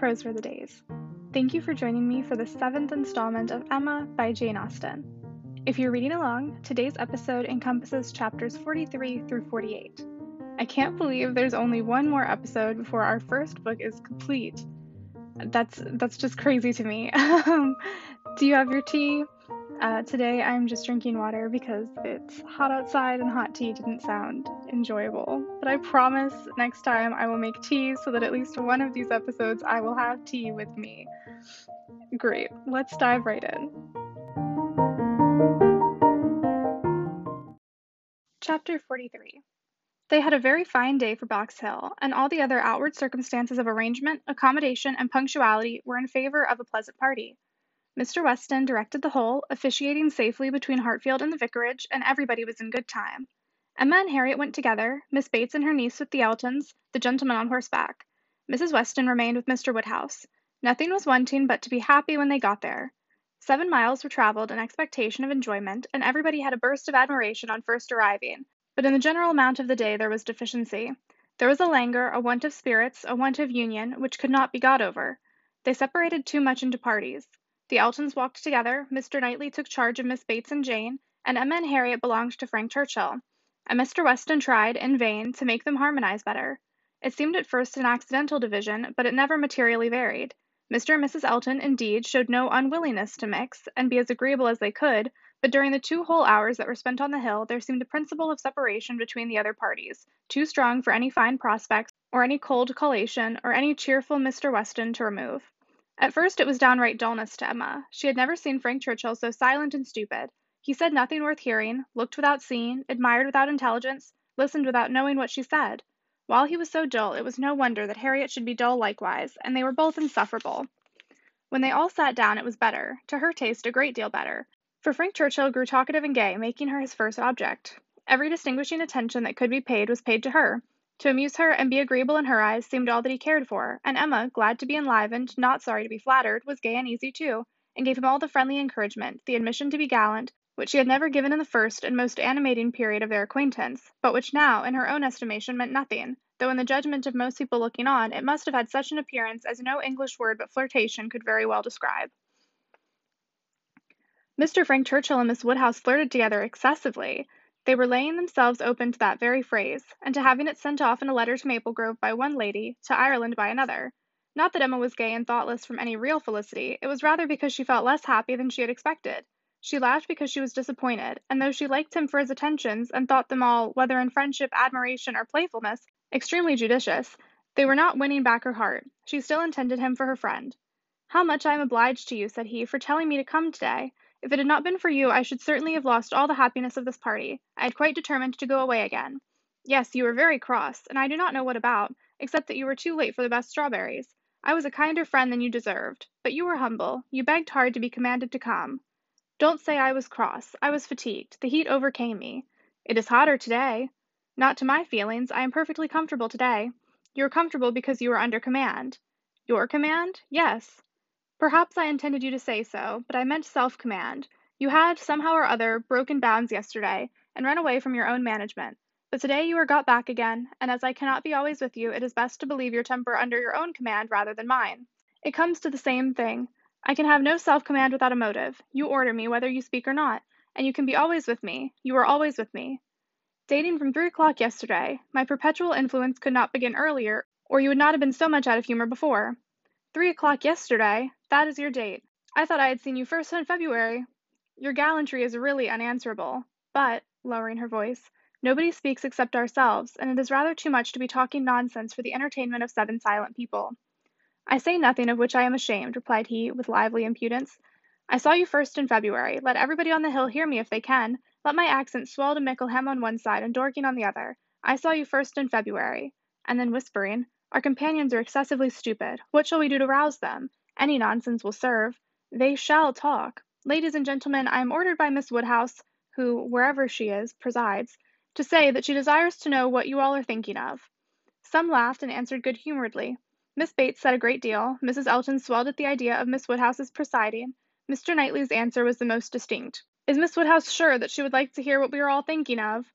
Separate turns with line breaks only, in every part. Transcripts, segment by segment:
Prose for the Days. Thank you for joining me for the seventh installment of Emma by Jane Austen. If you're reading along, today's episode encompasses chapters 43 through 48. I can't believe there's only one more episode before our first book is complete. That's that's just crazy to me. Um, do you have your tea? Uh, today I'm just drinking water because it's hot outside and hot tea didn't sound enjoyable. But I promise next time I will make tea so that at least one of these episodes I will have tea with me. Great, let's dive right in. Chapter 43 They had a very fine day for Box Hill, and all the other outward circumstances of arrangement, accommodation, and punctuality were in favor of a pleasant party. Mr. Weston directed the whole, officiating safely between Hartfield and the vicarage, and everybody was in good time. Emma and Harriet went together, Miss Bates and her niece with the Eltons, the gentleman on horseback. Mrs. Weston remained with Mr. Woodhouse. Nothing was wanting but to be happy when they got there. Seven miles were travelled in expectation of enjoyment, and everybody had a burst of admiration on first arriving, but in the general amount of the day there was deficiency. There was a languor, a want of spirits, a want of union, which could not be got over. They separated too much into parties. The Eltons walked together, Mr. Knightley took charge of Miss Bates and Jane, and Emma and Harriet belonged to Frank Churchill, and Mr. Weston tried, in vain, to make them harmonize better. It seemed at first an accidental division, but it never materially varied. Mr. and Mrs. Elton, indeed, showed no unwillingness to mix, and be as agreeable as they could, but during the two whole hours that were spent on the hill there seemed a principle of separation between the other parties, too strong for any fine prospects, or any cold collation, or any cheerful Mr. Weston to remove. At first it was downright dullness to Emma. She had never seen Frank Churchill so silent and stupid. He said nothing worth hearing, looked without seeing, admired without intelligence, listened without knowing what she said. While he was so dull, it was no wonder that Harriet should be dull likewise, and they were both insufferable. When they all sat down, it was better, to her taste a great deal better, for Frank Churchill grew talkative and gay, making her his first object. Every distinguishing attention that could be paid was paid to her, to amuse her and be agreeable in her eyes seemed all that he cared for, and Emma, glad to be enlivened, not sorry to be flattered, was gay and easy too, and gave him all the friendly encouragement, the admission to be gallant, which she had never given in the first and most animating period of their acquaintance, but which now, in her own estimation, meant nothing, though in the judgment of most people looking on, it must have had such an appearance as no English word but flirtation could very well describe. Mr. Frank Churchill and Miss Woodhouse flirted together excessively, they were laying themselves open to that very phrase, and to having it sent off in a letter to Maple Grove by one lady, to Ireland by another. Not that Emma was gay and thoughtless from any real felicity, it was rather because she felt less happy than she had expected. She laughed because she was disappointed, and though she liked him for his attentions, and thought them all, whether in friendship, admiration, or playfulness, extremely judicious, they were not winning back her heart. She still intended him for her friend. How much I am obliged to you, said he, for telling me to come today. If it had not been for you, I should certainly have lost all the happiness of this party. I had quite determined to go away again. Yes, you were very cross, and I do not know what about, except that you were too late for the best strawberries. I was a kinder friend than you deserved, but you were humble. You begged hard to be commanded to come. Don't say I was cross. I was fatigued. The heat overcame me. It is hotter today. Not to my feelings. I am perfectly comfortable today. You are comfortable because you are under command. Your command? Yes. Perhaps I intended you to say so, but I meant self command. You had, somehow or other, broken bounds yesterday, and run away from your own management. But today you are got back again, and as I cannot be always with you, it is best to believe your temper under your own command rather than mine. It comes to the same thing. I can have no self command without a motive. You order me whether you speak or not, and you can be always with me. You are always with me. Dating from three o'clock yesterday, my perpetual influence could not begin earlier, or you would not have been so much out of humor before. Three o'clock yesterday! That is your date. I thought I had seen you first in February. Your gallantry is really unanswerable. But, lowering her voice, nobody speaks except ourselves, and it is rather too much to be talking nonsense for the entertainment of seven silent people. I say nothing of which I am ashamed, replied he, with lively impudence. I saw you first in February. Let everybody on the hill hear me if they can. Let my accent swell to Mickleham on one side and Dorking on the other. I saw you first in February. And then whispering, our companions are excessively stupid. What shall we do to rouse them? Any nonsense will serve. They shall talk. Ladies and gentlemen, I am ordered by Miss Woodhouse, who, wherever she is, presides, to say that she desires to know what you all are thinking of. Some laughed and answered good humoredly. Miss Bates said a great deal. Mrs. Elton swelled at the idea of Miss Woodhouse's presiding. Mr. Knightley's answer was the most distinct. Is Miss Woodhouse sure that she would like to hear what we are all thinking of?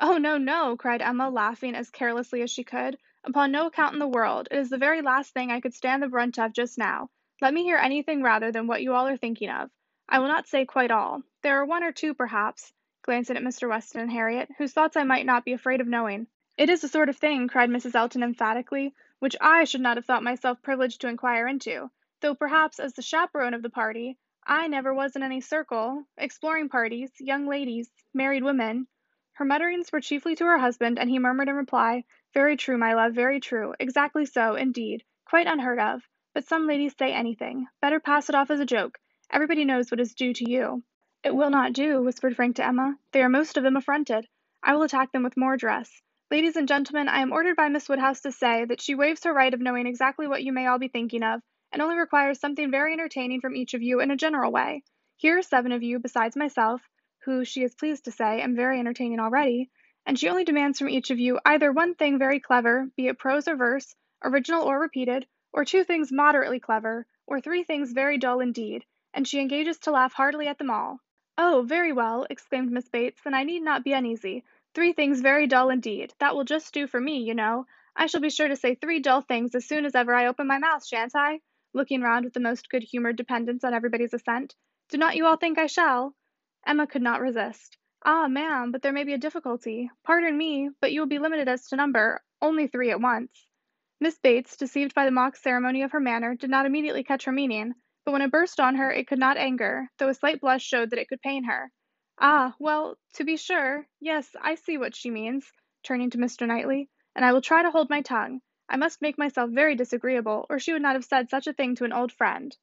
Oh, no, no, cried Emma, laughing as carelessly as she could. Upon no account in the world. It is the very last thing I could stand the brunt of just now. Let me hear anything rather than what you all are thinking of. I will not say quite all. There are one or two, perhaps," glancing at Mr. Weston and Harriet, "whose thoughts I might not be afraid of knowing." "It is the sort of thing," cried Mrs. Elton emphatically, "which I should not have thought myself privileged to inquire into, though perhaps as the chaperone of the party I never was in any circle exploring parties young ladies married women Her mutterings were chiefly to her husband, and he murmured in reply, "Very true, my love, very true. Exactly so, indeed. Quite unheard of. But some ladies say anything. Better pass it off as a joke. Everybody knows what is due to you." "It will not do," whispered Frank to Emma. "They are most of them affronted. I will attack them with more address. Ladies and gentlemen, I am ordered by Miss Woodhouse to say that she waives her right of knowing exactly what you may all be thinking of and only requires something very entertaining from each of you in a general way. Here are seven of you, besides myself, who, she is pleased to say, am very entertaining already, and she only demands from each of you either one thing very clever, be it prose or verse, original or repeated, or two things moderately clever, or three things very dull indeed, and she engages to laugh heartily at them all. Oh, very well, exclaimed Miss Bates, then I need not be uneasy. Three things very dull indeed. That will just do for me, you know. I shall be sure to say three dull things as soon as ever I open my mouth, shan't I? looking round with the most good humoured dependence on everybody's assent. "Do not you all think I shall?" Emma could not resist. "Ah, ma'am, but there may be a difficulty. Pardon me, but you will be limited as to number only three at once." Miss Bates, deceived by the mock ceremony of her manner, did not immediately catch her meaning, but when it burst on her it could not anger, though a slight blush showed that it could pain her. "Ah, well, to be sure yes, I see what she means," turning to Mr. Knightley, "and I will try to hold my tongue. I must make myself very disagreeable, or she would not have said such a thing to an old friend."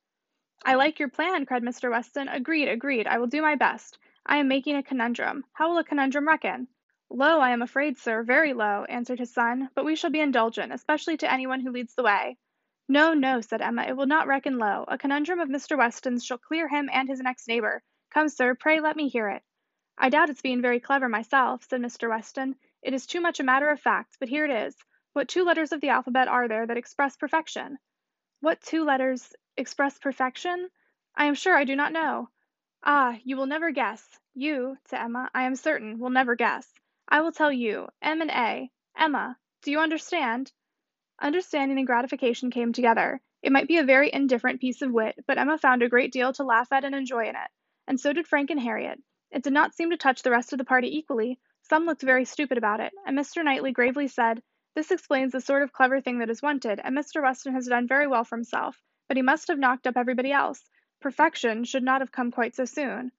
"I like your plan," cried Mr. Weston. "Agreed, agreed. I will do my best. I am making a conundrum. How will a conundrum reckon?" "Low, I am afraid, sir, very low," answered his son, "but we shall be indulgent, especially to any one who leads the way." "No, no," said Emma, "it will not reckon low. A conundrum of Mr. Weston's shall clear him and his next neighbour. Come, sir, pray let me hear it." "I doubt its being very clever myself," said Mr. Weston. "It is too much a matter of fact, but here it is. What two letters of the alphabet are there that express perfection?" "What two letters express perfection? I am sure I do not know." "Ah, you will never guess. You," to Emma, "I am certain, will never guess. I will tell you. M and A. Emma, do you understand?" Understanding and gratification came together. It might be a very indifferent piece of wit, but Emma found a great deal to laugh at and enjoy in it, and so did Frank and Harriet. It did not seem to touch the rest of the party equally; some looked very stupid about it, and Mr. Knightley gravely said. This explains the sort of clever thing that is wanted, and Mr. Weston has done very well for himself, but he must have knocked up everybody else. Perfection should not have come quite so soon."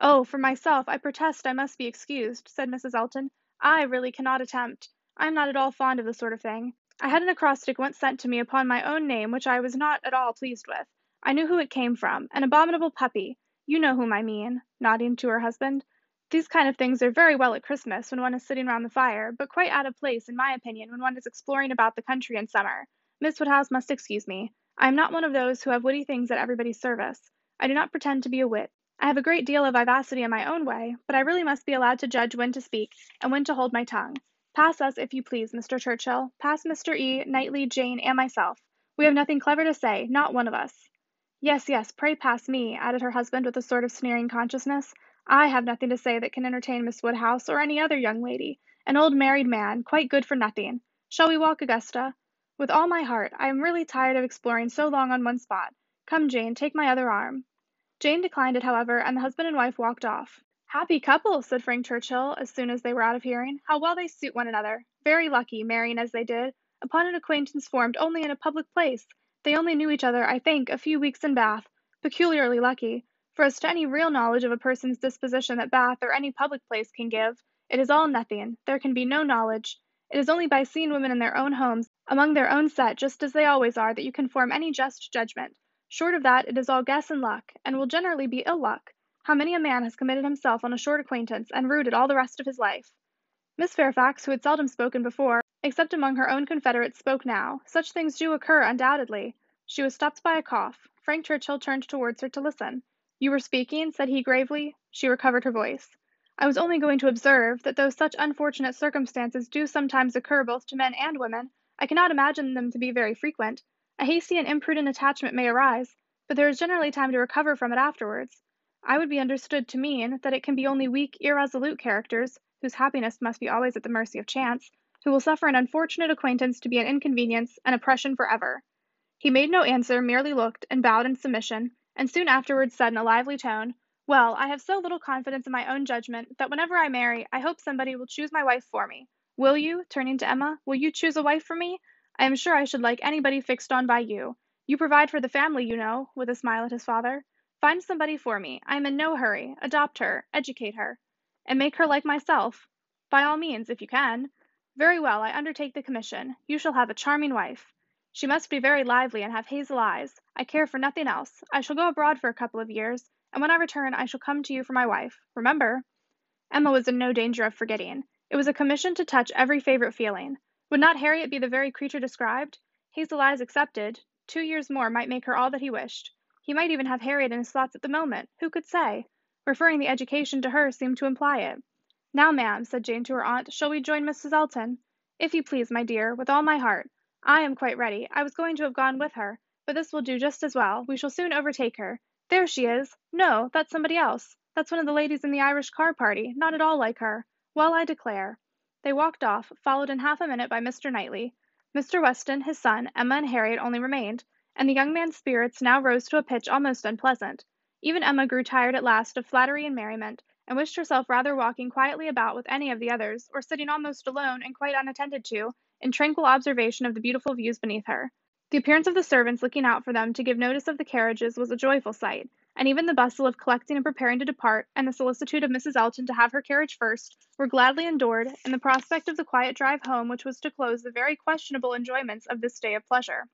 "Oh, for myself, I protest I must be excused," said Mrs. Elton. "I really cannot attempt. I am not at all fond of this sort of thing. I had an acrostic once sent to me upon my own name which I was not at all pleased with. I knew who it came from an abominable puppy you know whom I mean," nodding to her husband. These kind of things are very well at Christmas when one is sitting round the fire, but quite out of place, in my opinion, when one is exploring about the country in summer. Miss Woodhouse must excuse me. I am not one of those who have witty things at everybody's service. I do not pretend to be a wit. I have a great deal of vivacity in my own way, but I really must be allowed to judge when to speak, and when to hold my tongue. Pass us, if you please, Mr. Churchill. Pass Mr. E., Knightley, Jane, and myself. We have nothing clever to say, not one of us. Yes, yes, pray pass me, added her husband with a sort of sneering consciousness. I have nothing to say that can entertain Miss Woodhouse or any other young lady. An old married man, quite good for nothing. Shall we walk, Augusta?" "With all my heart. I am really tired of exploring so long on one spot. Come, Jane, take my other arm." Jane declined it, however, and the husband and wife walked off. "Happy couple!" said Frank Churchill, as soon as they were out of hearing. "How well they suit one another. Very lucky, marrying as they did, upon an acquaintance formed only in a public place. They only knew each other, I think, a few weeks in Bath. Peculiarly lucky. For as to any real knowledge of a person's disposition that Bath or any public place can give, it is all nothing; there can be no knowledge. It is only by seeing women in their own homes, among their own set, just as they always are, that you can form any just judgment. Short of that, it is all guess and luck, and will generally be ill luck. How many a man has committed himself on a short acquaintance, and rooted all the rest of his life!" Miss Fairfax, who had seldom spoken before, except among her own confederates, spoke now. Such things do occur, undoubtedly. She was stopped by a cough. Frank Churchill turned towards her to listen. "You were speaking?" said he gravely. She recovered her voice. "I was only going to observe, that though such unfortunate circumstances do sometimes occur both to men and women, I cannot imagine them to be very frequent. A hasty and imprudent attachment may arise, but there is generally time to recover from it afterwards. I would be understood to mean, that it can be only weak, irresolute characters, whose happiness must be always at the mercy of chance, who will suffer an unfortunate acquaintance to be an inconvenience an oppression for ever. He made no answer, merely looked, and bowed in submission, and soon afterwards said in a lively tone, Well, I have so little confidence in my own judgment, that whenever I marry, I hope somebody will choose my wife for me. Will you, turning to Emma, will you choose a wife for me? I am sure I should like anybody fixed on by you. You provide for the family, you know, with a smile at his father. Find somebody for me. I am in no hurry. Adopt her, educate her, and make her like myself. By all means, if you can. Very well, I undertake the commission. You shall have a charming wife. She must be very lively and have hazel eyes. I care for nothing else. I shall go abroad for a couple of years, and when I return I shall come to you for my wife. Remember." Emma was in no danger of forgetting. It was a commission to touch every favorite feeling. Would not Harriet be the very creature described? Hazel eyes excepted, two years more might make her all that he wished. He might even have Harriet in his thoughts at the moment. Who could say? Referring the education to her seemed to imply it. "Now, ma'am," said Jane to her aunt, "shall we join Mrs. Elton?" "If you please, my dear, with all my heart. I am quite ready. I was going to have gone with her, but this will do just as well. We shall soon overtake her. There she is! No, that's somebody else. That's one of the ladies in the Irish car party, not at all like her. Well, I declare!" They walked off, followed in half a minute by Mr. Knightley. Mr. Weston, his son, Emma and Harriet only remained, and the young man's spirits now rose to a pitch almost unpleasant. Even Emma grew tired at last of flattery and merriment, and wished herself rather walking quietly about with any of the others, or sitting almost alone and quite unattended to, in tranquil observation of the beautiful views beneath her. The appearance of the servants looking out for them to give notice of the carriages was a joyful sight, and even the bustle of collecting and preparing to depart, and the solicitude of Mrs. Elton to have her carriage first, were gladly endured in the prospect of the quiet drive home which was to close the very questionable enjoyments of this day of pleasure.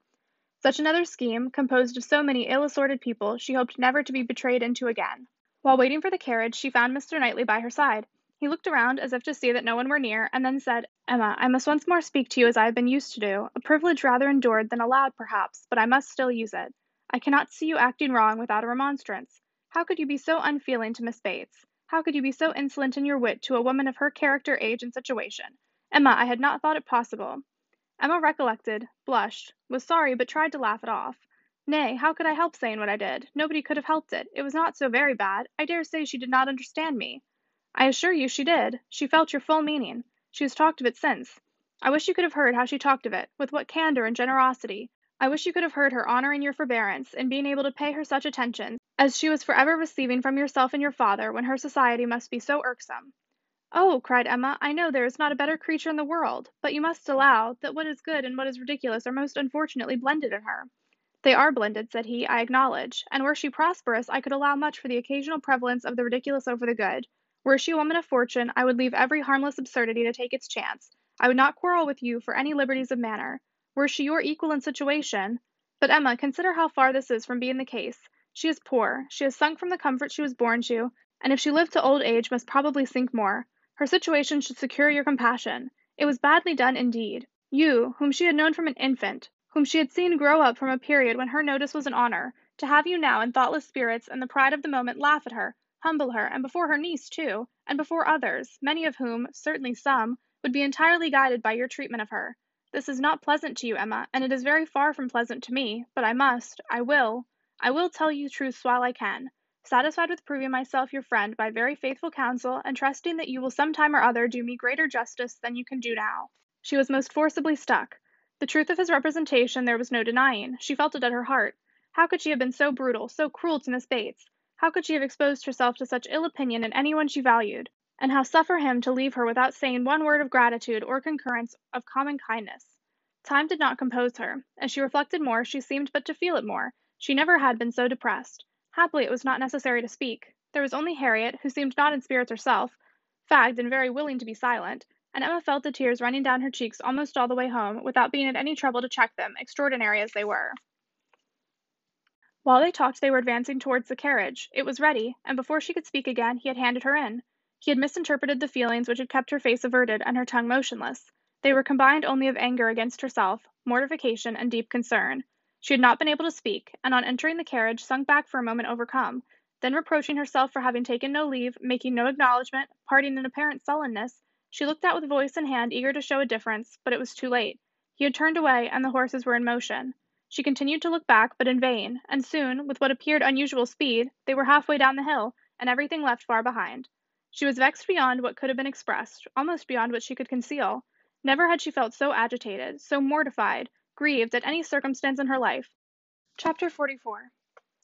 Such another scheme, composed of so many ill assorted people, she hoped never to be betrayed into again. While waiting for the carriage, she found Mr. Knightley by her side. He looked around as if to see that no one were near, and then said, "Emma, I must once more speak to you as I have been used to do, a privilege rather endured than allowed, perhaps, but I must still use it. I cannot see you acting wrong without a remonstrance. How could you be so unfeeling to Miss Bates? How could you be so insolent in your wit to a woman of her character, age, and situation? Emma, I had not thought it possible." Emma recollected, blushed, was sorry, but tried to laugh it off. Nay, how could I help saying what I did? Nobody could have helped it. It was not so very bad. I dare say she did not understand me. I assure you she did. She felt your full meaning. She has talked of it since. I wish you could have heard how she talked of it, with what candor and generosity. I wish you could have heard her honoring your forbearance, in being able to pay her such attentions as she was forever receiving from yourself and your father, when her society must be so irksome. Oh, cried Emma, I know there is not a better creature in the world, but you must allow that what is good and what is ridiculous are most unfortunately blended in her. "They are blended," said he, "I acknowledge, and were she prosperous I could allow much for the occasional prevalence of the ridiculous over the good. Were she a woman of fortune, I would leave every harmless absurdity to take its chance. I would not quarrel with you for any liberties of manner. Were she your equal in situation But, Emma, consider how far this is from being the case. She is poor, she has sunk from the comfort she was born to, and if she lived to old age must probably sink more. Her situation should secure your compassion. It was badly done indeed. You, whom she had known from an infant whom she had seen grow up from a period when her notice was an honor, to have you now in thoughtless spirits and the pride of the moment laugh at her, humble her, and before her niece too, and before others, many of whom, certainly some, would be entirely guided by your treatment of her. This is not pleasant to you, Emma, and it is very far from pleasant to me, but I must, I will, I will tell you truths while I can, satisfied with proving myself your friend by very faithful counsel, and trusting that you will some time or other do me greater justice than you can do now. She was most forcibly stuck. The truth of his representation there was no denying; she felt it at her heart. How could she have been so brutal, so cruel to Miss Bates? How could she have exposed herself to such ill opinion in any one she valued? And how suffer him to leave her without saying one word of gratitude or concurrence of common kindness? Time did not compose her. As she reflected more, she seemed but to feel it more. She never had been so depressed. Happily it was not necessary to speak. There was only Harriet, who seemed not in spirits herself, fagged and very willing to be silent and Emma felt the tears running down her cheeks almost all the way home, without being at any trouble to check them, extraordinary as they were. While they talked they were advancing towards the carriage. It was ready, and before she could speak again he had handed her in. He had misinterpreted the feelings which had kept her face averted and her tongue motionless. They were combined only of anger against herself, mortification, and deep concern. She had not been able to speak, and on entering the carriage sunk back for a moment overcome, then reproaching herself for having taken no leave, making no acknowledgment, parting in apparent sullenness, she looked out with voice and hand, eager to show a difference, but it was too late. He had turned away, and the horses were in motion. She continued to look back, but in vain, and soon, with what appeared unusual speed, they were half way down the hill, and everything left far behind. She was vexed beyond what could have been expressed, almost beyond what she could conceal. Never had she felt so agitated, so mortified, grieved at any circumstance in her life. Chapter 44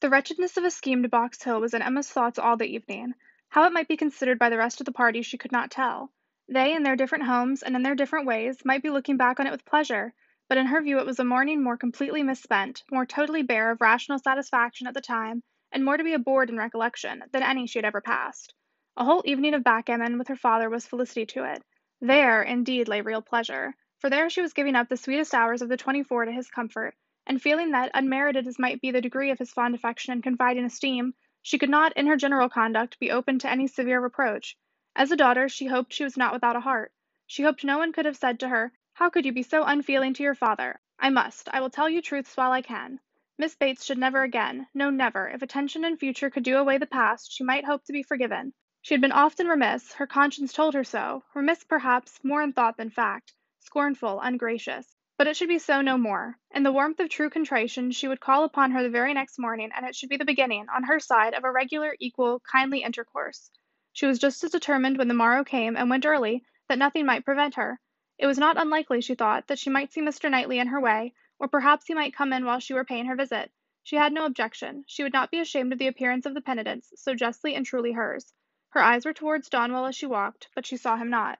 The wretchedness of a scheme to Box Hill was in Emma's thoughts all the evening. How it might be considered by the rest of the party she could not tell. They, in their different homes and in their different ways, might be looking back on it with pleasure, but in her view it was a morning more completely misspent, more totally bare of rational satisfaction at the time, and more to be abhorred in recollection, than any she had ever passed. A whole evening of backgammon with her father was felicity to it. There, indeed, lay real pleasure, for there she was giving up the sweetest hours of the twenty-four to his comfort, and feeling that, unmerited as might be the degree of his fond affection and confiding esteem, she could not, in her general conduct, be open to any severe reproach. As a daughter, she hoped she was not without a heart. She hoped no one could have said to her, How could you be so unfeeling to your father? I must, I will tell you truths while I can. Miss Bates should never again, no never, if attention in future could do away the past, she might hope to be forgiven. She had been often remiss, her conscience told her so, remiss perhaps more in thought than fact, scornful, ungracious. But it should be so no more. In the warmth of true contrition she would call upon her the very next morning, and it should be the beginning, on her side, of a regular, equal, kindly intercourse. She was just as determined when the morrow came and went early, that nothing might prevent her. It was not unlikely, she thought, that she might see Mr. Knightley in her way, or perhaps he might come in while she were paying her visit. She had no objection. She would not be ashamed of the appearance of the penitence, so justly and truly hers. Her eyes were towards Donwell as she walked, but she saw him not.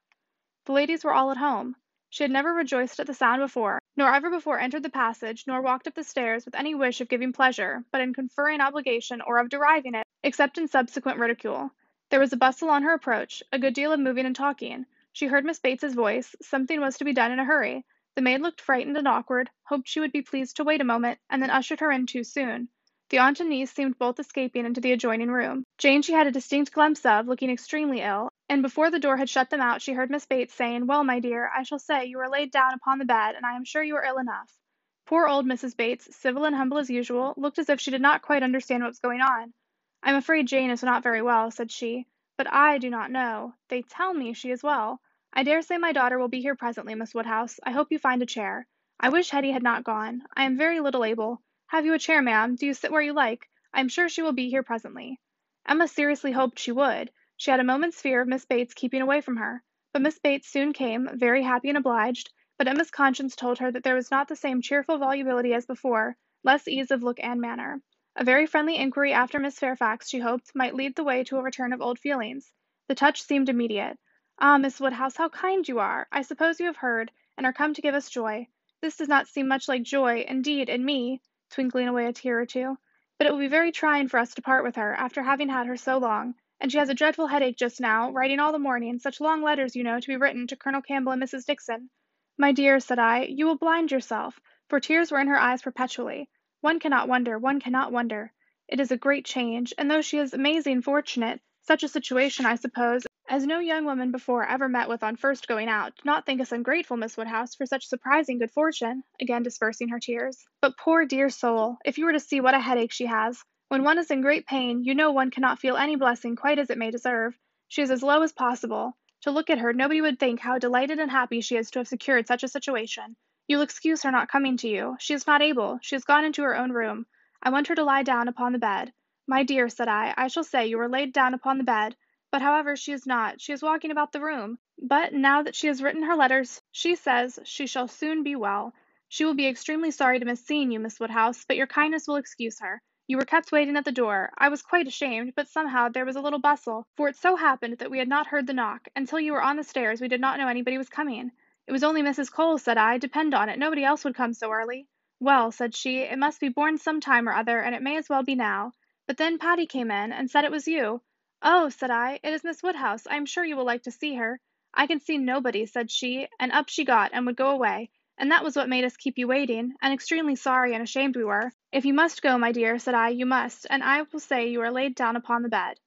The ladies were all at home. She had never rejoiced at the sound before, nor ever before entered the passage, nor walked up the stairs with any wish of giving pleasure, but in conferring obligation or of deriving it, except in subsequent ridicule. There was a bustle on her approach, a good deal of moving and talking. She heard Miss Bates's voice, something was to be done in a hurry. The maid looked frightened and awkward, hoped she would be pleased to wait a moment, and then ushered her in too soon. The aunt and niece seemed both escaping into the adjoining room. Jane she had a distinct glimpse of, looking extremely ill, and before the door had shut them out she heard Miss Bates saying, Well, my dear, I shall say you are laid down upon the bed, and I am sure you are ill enough. Poor old Mrs. Bates, civil and humble as usual, looked as if she did not quite understand what was going on. I'm afraid Jane is not very well, said she. But I do not know. They tell me she is well. I dare say my daughter will be here presently, Miss Woodhouse. I hope you find a chair. I wish Hetty had not gone. I am very little able. Have you a chair, ma'am? Do you sit where you like? I am sure she will be here presently. Emma seriously hoped she would. She had a moment's fear of Miss Bates keeping away from her. But Miss Bates soon came, very happy and obliged, but Emma's conscience told her that there was not the same cheerful volubility as before, less ease of look and manner. A very friendly inquiry after Miss Fairfax, she hoped, might lead the way to a return of old feelings. The touch seemed immediate. Ah, Miss Woodhouse, how kind you are! I suppose you have heard, and are come to give us joy. This does not seem much like joy, indeed, in me, twinkling away a tear or two. But it will be very trying for us to part with her, after having had her so long, and she has a dreadful headache just now, writing all the morning, such long letters, you know, to be written to Colonel Campbell and Mrs. Dixon. My dear, said I, you will blind yourself, for tears were in her eyes perpetually. One cannot wonder, one cannot wonder. It is a great change, and though she is amazing fortunate, such a situation, I suppose, as no young woman before ever met with on first going out, do not think us ungrateful, Miss Woodhouse, for such surprising good fortune, again dispersing her tears. But poor dear soul, if you were to see what a headache she has! When one is in great pain, you know one cannot feel any blessing quite as it may deserve. She is as low as possible. To look at her, nobody would think how delighted and happy she is to have secured such a situation. You'll excuse her not coming to you. She is not able. She has gone into her own room. I want her to lie down upon the bed. My dear, said I, I shall say you are laid down upon the bed. But however she is not. She is walking about the room. But now that she has written her letters, she says she shall soon be well. She will be extremely sorry to miss seeing you, Miss Woodhouse, but your kindness will excuse her. You were kept waiting at the door. I was quite ashamed, but somehow there was a little bustle, for it so happened that we had not heard the knock. Until you were on the stairs we did not know anybody was coming. It was only Mrs. Cole, said I. Depend on it, nobody else would come so early. Well, said she, it must be borne some time or other, and it may as well be now. But then Patty came in, and said it was you. Oh, said I, it is Miss Woodhouse. I am sure you will like to see her. I can see nobody, said she, and up she got, and would go away. And that was what made us keep you waiting, and extremely sorry and ashamed we were. If you must go, my dear, said I, you must, and I will say you are laid down upon the bed.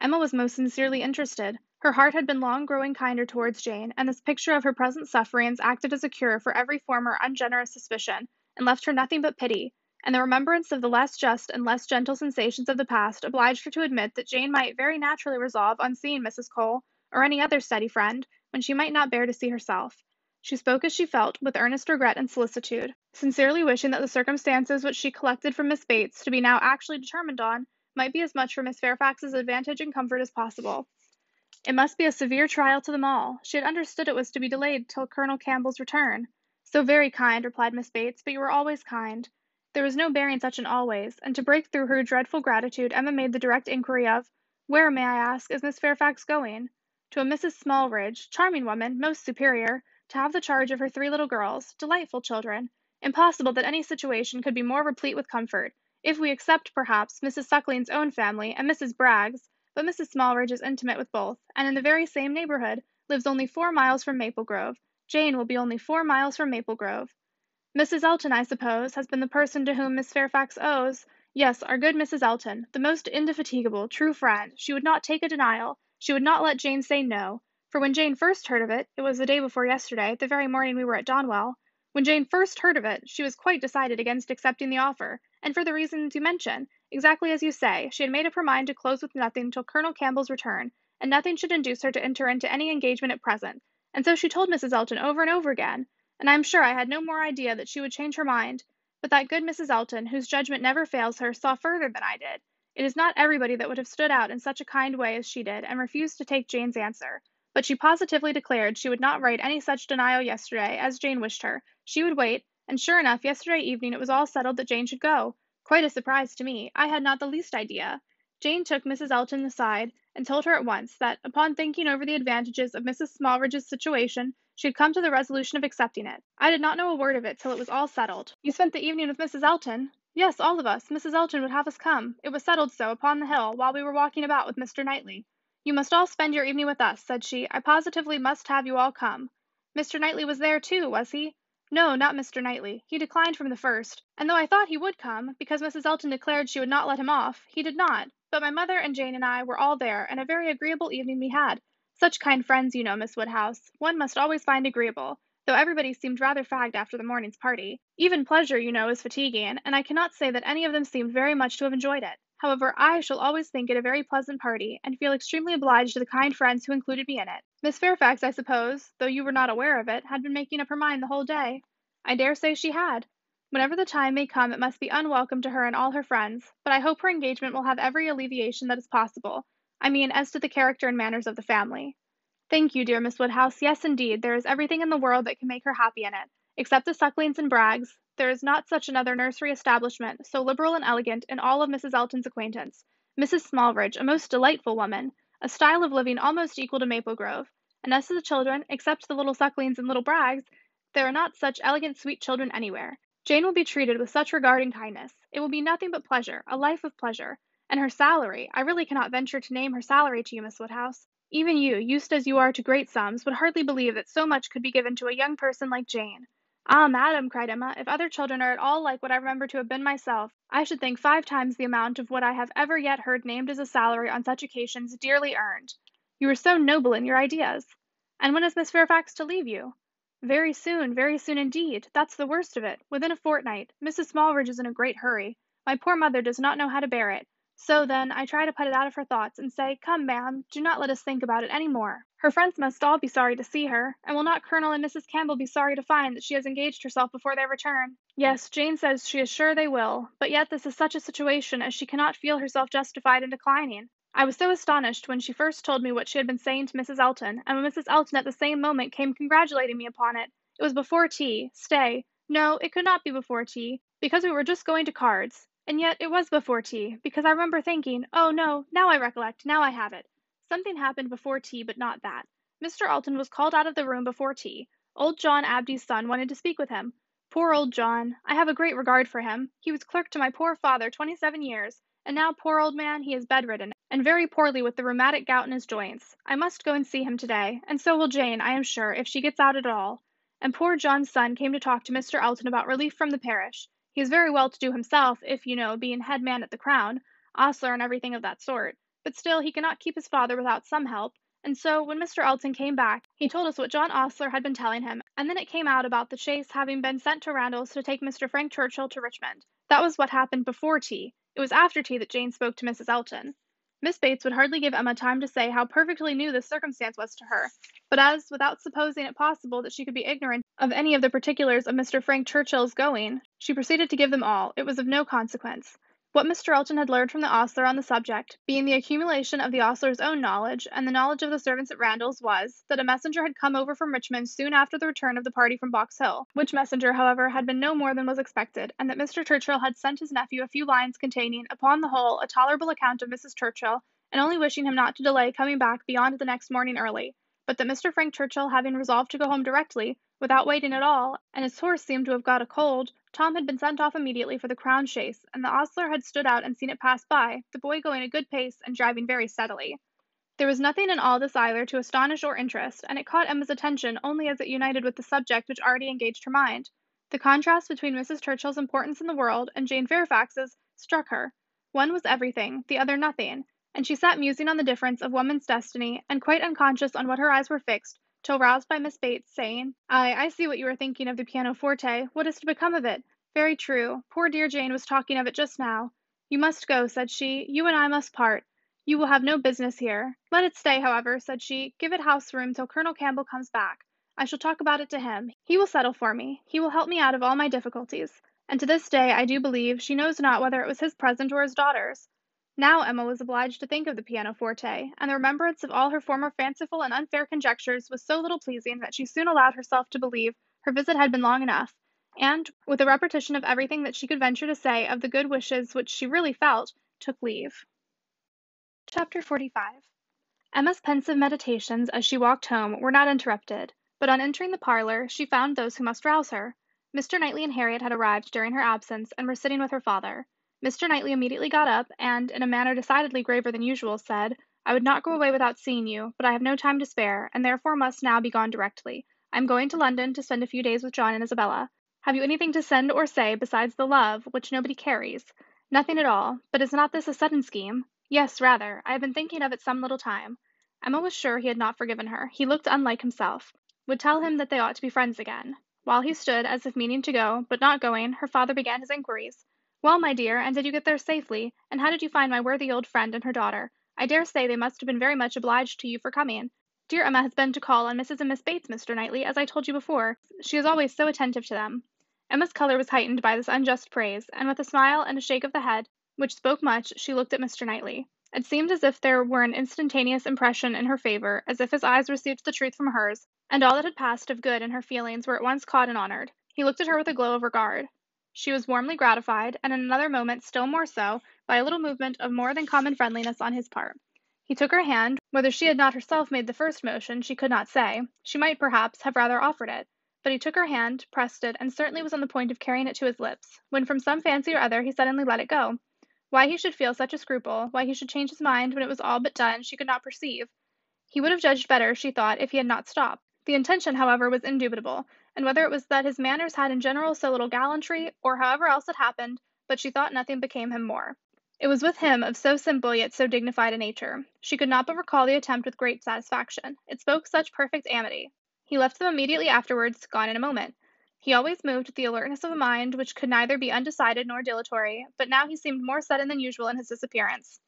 Emma was most sincerely interested. Her heart had been long growing kinder towards Jane, and this picture of her present sufferings acted as a cure for every former ungenerous suspicion, and left her nothing but pity, and the remembrance of the less just and less gentle sensations of the past obliged her to admit that Jane might very naturally resolve on seeing Mrs. Cole, or any other steady friend, when she might not bear to see herself. She spoke as she felt, with earnest regret and solicitude, sincerely wishing that the circumstances which she collected from Miss Bates to be now actually determined on might be as much for Miss Fairfax's advantage and comfort as possible. It must be a severe trial to them all. She had understood it was to be delayed till Colonel Campbell's return. So very kind, replied Miss Bates, but you were always kind. There was no bearing such an always, and to break through her dreadful gratitude Emma made the direct inquiry of, Where, may I ask, is Miss Fairfax going? To a Mrs. Smallridge, charming woman, most superior, to have the charge of her three little girls, delightful children. Impossible that any situation could be more replete with comfort, if we except, perhaps, Mrs. Suckling's own family and Mrs. Bragg's, but Mrs. Smallridge is intimate with both, and in the very same neighbourhood, lives only four miles from Maple Grove. Jane will be only four miles from Maple Grove. Mrs. Elton, I suppose, has been the person to whom Miss Fairfax owes Yes, our good Mrs. Elton, the most indefatigable, true friend. She would not take a denial. She would not let Jane say no. For when Jane first heard of it it was the day before yesterday, the very morning we were at Donwell when Jane first heard of it, she was quite decided against accepting the offer, and for the reasons you mention. Exactly as you say, she had made up her mind to close with nothing till Colonel Campbell's return, and nothing should induce her to enter into any engagement at present, and so she told Mrs. Elton over and over again, and I am sure I had no more idea that she would change her mind. But that good Mrs. Elton, whose judgment never fails her, saw further than I did. It is not everybody that would have stood out in such a kind way as she did, and refused to take Jane's answer. But she positively declared she would not write any such denial yesterday, as Jane wished her. She would wait, and sure enough yesterday evening it was all settled that Jane should go. Quite a surprise to me. I had not the least idea. Jane took Mrs. Elton aside, and told her at once that, upon thinking over the advantages of Mrs. Smallridge's situation, she had come to the resolution of accepting it. I did not know a word of it till it was all settled. You spent the evening with Mrs. Elton? Yes, all of us. Mrs. Elton would have us come. It was settled so, upon the hill, while we were walking about with Mr. Knightley. You must all spend your evening with us, said she. I positively must have you all come. Mr. Knightley was there too, was he? No, not Mr. Knightley. He declined from the first, and though I thought he would come, because Mrs. Elton declared she would not let him off, he did not. But my mother and Jane and I were all there, and a very agreeable evening we had. Such kind friends, you know, Miss Woodhouse, one must always find agreeable, though everybody seemed rather fagged after the morning's party. Even pleasure, you know, is fatiguing, and I cannot say that any of them seemed very much to have enjoyed it. However, I shall always think it a very pleasant party, and feel extremely obliged to the kind friends who included me in it. Miss Fairfax, I suppose, though you were not aware of it, had been making up her mind the whole day. I dare say she had. Whenever the time may come it must be unwelcome to her and all her friends, but I hope her engagement will have every alleviation that is possible I mean as to the character and manners of the family. Thank you, dear Miss Woodhouse. Yes, indeed, there is everything in the world that can make her happy in it, except the Sucklings and Braggs. There is not such another nursery establishment, so liberal and elegant, in all of Mrs. Elton's acquaintance. Mrs. Smallridge, a most delightful woman, a style of living almost equal to Maple Grove. And as to the children, except the little Sucklings and little Braggs, there are not such elegant, sweet children anywhere. Jane will be treated with such regard and kindness. It will be nothing but pleasure, a life of pleasure. And her salary, I really cannot venture to name her salary to you, Miss Woodhouse. Even you, used as you are to great sums, would hardly believe that so much could be given to a young person like Jane. Ah, madam, cried Emma, if other children are at all like what I remember to have been myself, I should think five times the amount of what I have ever yet heard named as a salary on such occasions dearly earned. You are so noble in your ideas. And when is Miss Fairfax to leave you? Very soon, very soon indeed. That's the worst of it. Within a fortnight. Mrs. Smallridge is in a great hurry. My poor mother does not know how to bear it. So, then, I try to put it out of her thoughts, and say, Come, ma'am, do not let us think about it any more. Her friends must all be sorry to see her, and will not Colonel and Mrs. Campbell be sorry to find that she has engaged herself before their return? Yes, Jane says she is sure they will, but yet this is such a situation as she cannot feel herself justified in declining. I was so astonished when she first told me what she had been saying to Mrs. Elton, and when Mrs. Elton at the same moment came congratulating me upon it. It was before tea. Stay. No, it could not be before tea, because we were just going to cards. And yet it was before tea, because I remember thinking, oh no, now I recollect, now I have it. Something happened before tea, but not that. Mr. Elton was called out of the room before tea. Old John Abdy's son wanted to speak with him. Poor old John! I have a great regard for him. He was clerk to my poor father twenty seven years, and now, poor old man, he is bedridden, and very poorly with the rheumatic gout in his joints. I must go and see him today, and so will Jane, I am sure, if she gets out at all. And poor John's son came to talk to Mr. Elton about relief from the parish. He is very well to do himself, if you know, being head man at the Crown, ostler and everything of that sort, but still he cannot keep his father without some help, and so, when Mr. Elton came back, he told us what John Ostler had been telling him, and then it came out about the chaise having been sent to Randalls to take Mr. Frank Churchill to Richmond. That was what happened before tea. It was after tea that Jane spoke to Mrs. Elton. Miss Bates would hardly give Emma time to say how perfectly new this circumstance was to her, but as, without supposing it possible that she could be ignorant of any of the particulars of Mr. Frank Churchill's going, she proceeded to give them all, it was of no consequence. What Mr. Elton had learned from the ostler on the subject, being the accumulation of the ostler's own knowledge and the knowledge of the servants at Randalls, was, that a messenger had come over from Richmond soon after the return of the party from Box Hill, which messenger, however, had been no more than was expected, and that Mr. Churchill had sent his nephew a few lines containing, upon the whole, a tolerable account of Mrs. Churchill, and only wishing him not to delay coming back beyond the next morning early, but that Mr. Frank Churchill having resolved to go home directly, without waiting at all, and his horse seemed to have got a cold, Tom had been sent off immediately for the Crown chaise, and the ostler had stood out and seen it pass by, the boy going a good pace and driving very steadily. There was nothing in all this either to astonish or interest, and it caught Emma's attention only as it united with the subject which already engaged her mind. The contrast between Mrs. Churchill's importance in the world and Jane Fairfax's struck her. One was everything, the other nothing, and she sat musing on the difference of woman's destiny, and quite unconscious on what her eyes were fixed, till roused by Miss Bates, saying, "Ay, I see what you are thinking of the pianoforte. What is to become of it? Very true. Poor dear Jane was talking of it just now. You must go, said she. You and I must part. You will have no business here. Let it stay, however, said she. Give it house room till Colonel Campbell comes back. I shall talk about it to him. He will settle for me. He will help me out of all my difficulties. And to this day, I do believe, she knows not whether it was his present or his daughter's. Now Emma was obliged to think of the pianoforte, and the remembrance of all her former fanciful and unfair conjectures was so little pleasing that she soon allowed herself to believe her visit had been long enough, and, with a repetition of everything that she could venture to say of the good wishes which she really felt, took leave. Chapter 45 Emma's pensive meditations as she walked home were not interrupted, but on entering the parlour she found those who must rouse her. Mr. Knightley and Harriet had arrived during her absence and were sitting with her father. Mr. Knightley immediately got up, and, in a manner decidedly graver than usual, said, "I would not go away without seeing you, but I have no time to spare, and therefore must now be gone directly. I am going to London to spend a few days with John and Isabella. Have you anything to send or say besides the love, which nobody carries?" "Nothing at all. But is not this a sudden scheme?" "Yes, rather. I have been thinking of it some little time." Emma was sure he had not forgiven her. He looked unlike himself. Would tell him that they ought to be friends again. While he stood, as if meaning to go, but not going, her father began his inquiries. "Well, my dear, and did you get there safely? And how did you find my worthy old friend and her daughter? I dare say they must have been very much obliged to you for coming. Dear Emma has been to call on Mrs. and Miss Bates, Mr. Knightley, as I told you before. She is always so attentive to them." Emma's colour was heightened by this unjust praise, and with a smile and a shake of the head, which spoke much, she looked at Mr. Knightley. It seemed as if there were an instantaneous impression in her favour, as if his eyes received the truth from hers, and all that had passed of good in her feelings were at once caught and honoured. He looked at her with a glow of regard. She was warmly gratified, and in another moment still more so, by a little movement of more than common friendliness on his part. He took her hand; whether she had not herself made the first motion, she could not say; she might, perhaps, have rather offered it; but he took her hand, pressed it, and certainly was on the point of carrying it to his lips, when from some fancy or other he suddenly let it go. Why he should feel such a scruple, why he should change his mind when it was all but done, she could not perceive. He would have judged better, she thought, if he had not stopped. The intention, however, was indubitable and whether it was that his manners had in general so little gallantry, or however else it happened, but she thought nothing became him more. It was with him of so simple yet so dignified a nature. She could not but recall the attempt with great satisfaction. It spoke such perfect amity. He left them immediately afterwards, gone in a moment. He always moved with the alertness of a mind which could neither be undecided nor dilatory, but now he seemed more sudden than usual in his disappearance.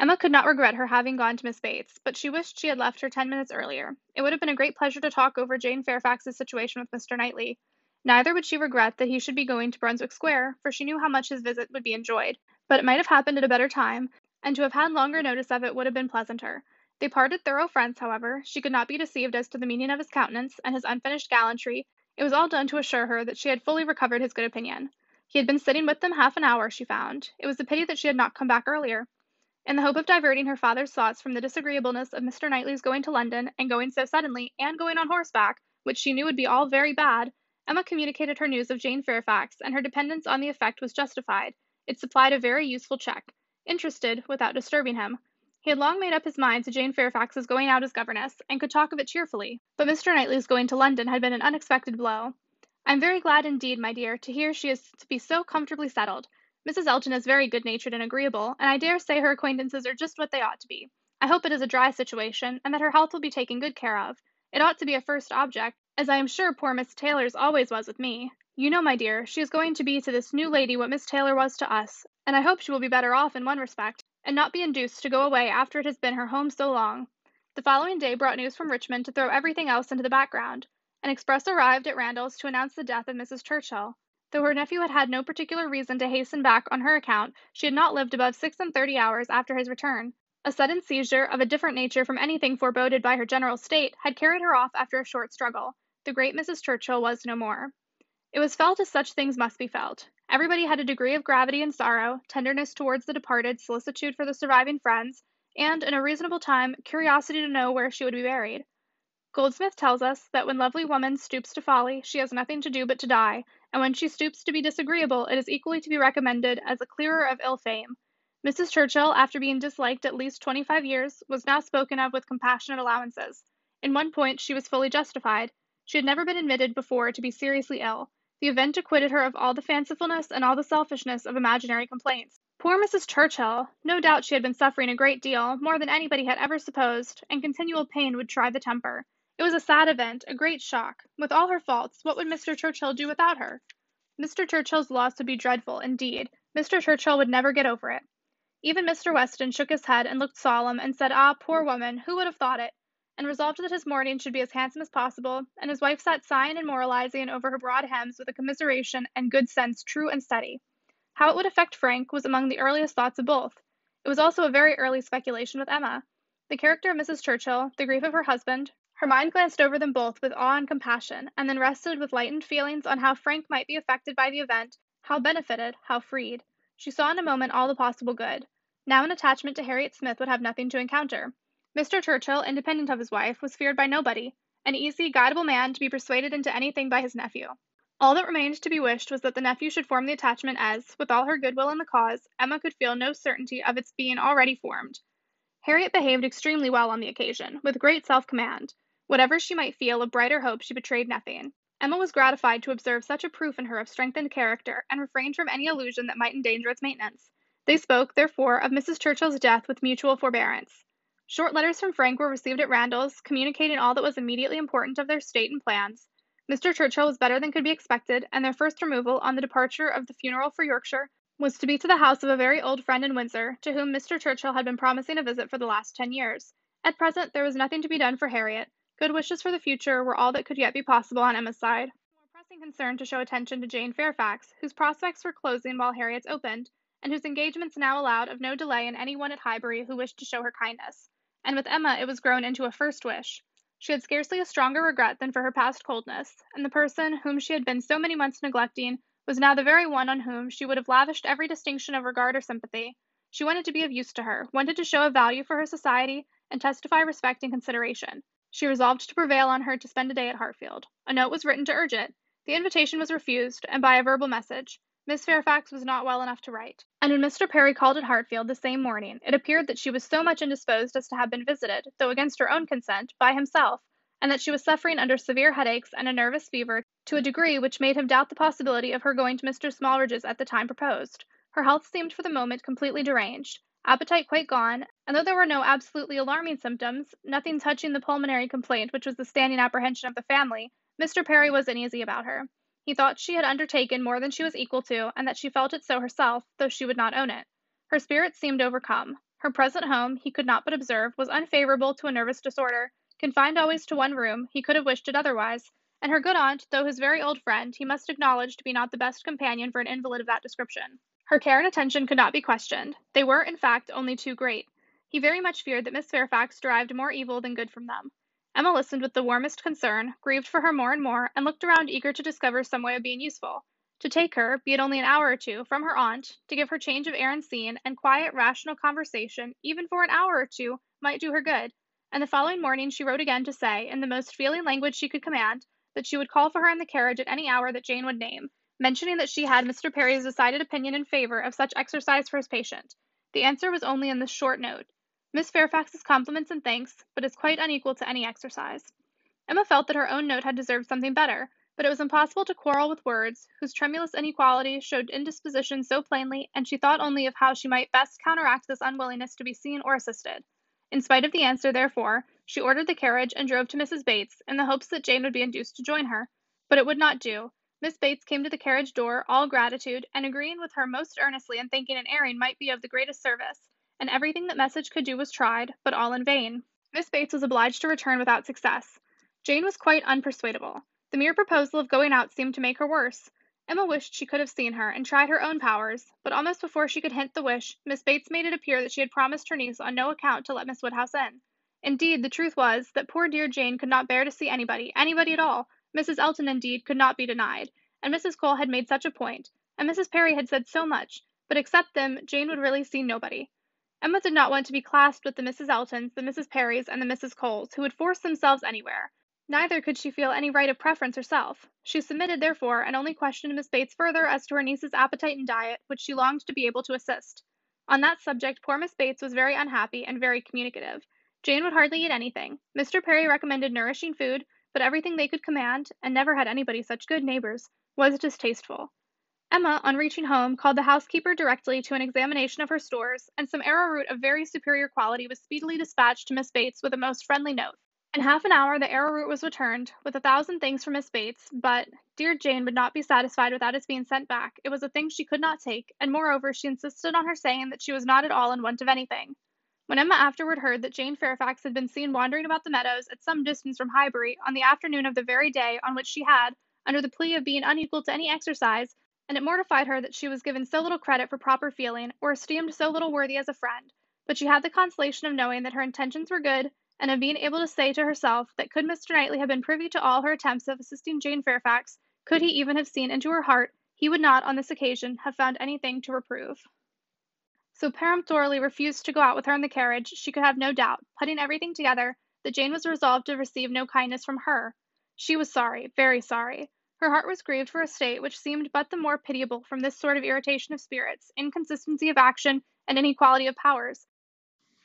Emma could not regret her having gone to Miss Bates, but she wished she had left her ten minutes earlier. It would have been a great pleasure to talk over Jane Fairfax's situation with Mr. Knightley. Neither would she regret that he should be going to Brunswick Square, for she knew how much his visit would be enjoyed. But it might have happened at a better time, and to have had longer notice of it would have been pleasanter. They parted thorough friends, however. She could not be deceived as to the meaning of his countenance and his unfinished gallantry. It was all done to assure her that she had fully recovered his good opinion. He had been sitting with them half an hour, she found. It was a pity that she had not come back earlier. In the hope of diverting her father's thoughts from the disagreeableness of Mr. Knightley's going to London, and going so suddenly, and going on horseback, which she knew would be all very bad, Emma communicated her news of Jane Fairfax, and her dependence on the effect was justified. It supplied a very useful check. Interested, without disturbing him. He had long made up his mind to Jane Fairfax's going out as governess, and could talk of it cheerfully, but Mr. Knightley's going to London had been an unexpected blow. I'm very glad indeed, my dear, to hear she is to be so comfortably settled. Mrs. Elton is very good natured and agreeable, and I dare say her acquaintances are just what they ought to be. I hope it is a dry situation, and that her health will be taken good care of. It ought to be a first object, as I am sure poor Miss Taylor's always was with me. You know, my dear, she is going to be to this new lady what Miss Taylor was to us, and I hope she will be better off in one respect, and not be induced to go away after it has been her home so long. The following day brought news from Richmond to throw everything else into the background. An express arrived at Randalls to announce the death of Mrs. Churchill. Though her nephew had had no particular reason to hasten back on her account, she had not lived above six and thirty hours after his return. A sudden seizure, of a different nature from anything foreboded by her general state, had carried her off after a short struggle. The great Mrs. Churchill was no more. It was felt as such things must be felt. Everybody had a degree of gravity and sorrow, tenderness towards the departed, solicitude for the surviving friends, and, in a reasonable time, curiosity to know where she would be buried. Goldsmith tells us that when lovely woman stoops to folly, she has nothing to do but to die, and when she stoops to be disagreeable, it is equally to be recommended as a clearer of ill fame. Mrs. Churchill, after being disliked at least twenty five years, was now spoken of with compassionate allowances. In one point she was fully justified. She had never been admitted before to be seriously ill. The event acquitted her of all the fancifulness and all the selfishness of imaginary complaints. Poor Mrs. Churchill! No doubt she had been suffering a great deal, more than anybody had ever supposed, and continual pain would try the temper. It was a sad event, a great shock. With all her faults, what would Mr. Churchill do without her? Mr. Churchill's loss would be dreadful, indeed. Mr. Churchill would never get over it. Even Mr. Weston shook his head and looked solemn, and said, Ah, poor woman, who would have thought it? and resolved that his mourning should be as handsome as possible, and his wife sat sighing and moralizing over her broad hems with a commiseration and good sense true and steady. How it would affect Frank was among the earliest thoughts of both. It was also a very early speculation with Emma. The character of Mrs. Churchill, the grief of her husband, her mind glanced over them both with awe and compassion, and then rested with lightened feelings on how Frank might be affected by the event, how benefited, how freed. She saw in a moment all the possible good. Now an attachment to Harriet Smith would have nothing to encounter. Mr. Churchill, independent of his wife, was feared by nobody, an easy, guidable man to be persuaded into anything by his nephew. All that remained to be wished was that the nephew should form the attachment as, with all her goodwill in the cause, Emma could feel no certainty of its being already formed. Harriet behaved extremely well on the occasion, with great self command. Whatever she might feel of brighter hope, she betrayed nothing. Emma was gratified to observe such a proof in her of strengthened character, and refrained from any allusion that might endanger its maintenance. They spoke, therefore, of Mrs. Churchill's death with mutual forbearance. Short letters from Frank were received at Randalls, communicating all that was immediately important of their state and plans. Mr. Churchill was better than could be expected, and their first removal, on the departure of the funeral for Yorkshire, was to be to the house of a very old friend in Windsor, to whom Mr. Churchill had been promising a visit for the last ten years. At present there was nothing to be done for Harriet. Good wishes for the future were all that could yet be possible on Emma's side. More pressing concern to show attention to Jane Fairfax, whose prospects were closing while Harriet's opened, and whose engagements now allowed of no delay in any one at Highbury who wished to show her kindness and with Emma it was grown into a first wish. She had scarcely a stronger regret than for her past coldness, and the person whom she had been so many months neglecting was now the very one on whom she would have lavished every distinction of regard or sympathy. She wanted to be of use to her, wanted to show a value for her society, and testify respect and consideration. She resolved to prevail on her to spend a day at Hartfield. A note was written to urge it. The invitation was refused, and by a verbal message. Miss Fairfax was not well enough to write. And when Mr. Perry called at Hartfield the same morning, it appeared that she was so much indisposed as to have been visited, though against her own consent, by himself, and that she was suffering under severe headaches and a nervous fever to a degree which made him doubt the possibility of her going to Mr. Smallridge's at the time proposed. Her health seemed for the moment completely deranged, appetite quite gone, and though there were no absolutely alarming symptoms, nothing touching the pulmonary complaint which was the standing apprehension of the family, Mr. Perry was uneasy about her. He thought she had undertaken more than she was equal to, and that she felt it so herself, though she would not own it. Her spirits seemed overcome. Her present home, he could not but observe, was unfavorable to a nervous disorder. Confined always to one room, he could have wished it otherwise, and her good aunt, though his very old friend, he must acknowledge to be not the best companion for an invalid of that description. Her care and attention could not be questioned. They were, in fact, only too great. He very much feared that Miss Fairfax derived more evil than good from them. Emma listened with the warmest concern, grieved for her more and more, and looked around eager to discover some way of being useful. To take her, be it only an hour or two, from her aunt, to give her change of air and scene, and quiet, rational conversation, even for an hour or two, might do her good. And the following morning she wrote again to say, in the most feeling language she could command, that she would call for her in the carriage at any hour that Jane would name, mentioning that she had Mr. Perry's decided opinion in favor of such exercise for his patient. The answer was only in this short note. Miss Fairfax's compliments and thanks, but is quite unequal to any exercise. Emma felt that her own note had deserved something better, but it was impossible to quarrel with words whose tremulous inequality showed indisposition so plainly, and she thought only of how she might best counteract this unwillingness to be seen or assisted. In spite of the answer, therefore, she ordered the carriage and drove to Mrs. Bates, in the hopes that Jane would be induced to join her. But it would not do. Miss Bates came to the carriage door, all gratitude, and agreeing with her most earnestly and thinking an airing might be of the greatest service and everything that message could do was tried, but all in vain. Miss Bates was obliged to return without success. Jane was quite unpersuadable. The mere proposal of going out seemed to make her worse. Emma wished she could have seen her, and tried her own powers, but almost before she could hint the wish, Miss Bates made it appear that she had promised her niece on no account to let Miss Woodhouse in. Indeed, the truth was, that poor dear Jane could not bear to see anybody, anybody at all; Mrs. Elton, indeed, could not be denied, and Mrs. Cole had made such a point, and Mrs. Perry had said so much, but except them, Jane would really see nobody. Emma did not want to be classed with the Mrs. Eltons, the Mrs. Perrys, and the Mrs. Coles, who would force themselves anywhere. Neither could she feel any right of preference herself. She submitted, therefore, and only questioned Miss Bates further as to her niece's appetite and diet, which she longed to be able to assist. On that subject poor Miss Bates was very unhappy and very communicative. Jane would hardly eat anything. Mr. Perry recommended nourishing food, but everything they could command, and never had anybody such good neighbors, was distasteful. Emma, on reaching home, called the housekeeper directly to an examination of her stores, and some arrowroot of very superior quality was speedily dispatched to Miss Bates with a most friendly note. In half an hour the arrowroot was returned, with a thousand thanks for Miss Bates, but dear Jane would not be satisfied without its being sent back; it was a thing she could not take, and moreover she insisted on her saying that she was not at all in want of anything. When Emma afterward heard that Jane Fairfax had been seen wandering about the meadows at some distance from Highbury on the afternoon of the very day on which she had, under the plea of being unequal to any exercise, and it mortified her that she was given so little credit for proper feeling, or esteemed so little worthy as a friend, but she had the consolation of knowing that her intentions were good and of being able to say to herself that could Mr. Knightley have been privy to all her attempts of assisting Jane Fairfax, could he even have seen into her heart, he would not, on this occasion, have found anything to reprove. So peremptorily refused to go out with her in the carriage, she could have no doubt, putting everything together, that Jane was resolved to receive no kindness from her. She was sorry, very sorry. Her heart was grieved for a state which seemed but the more pitiable from this sort of irritation of spirits, inconsistency of action, and inequality of powers.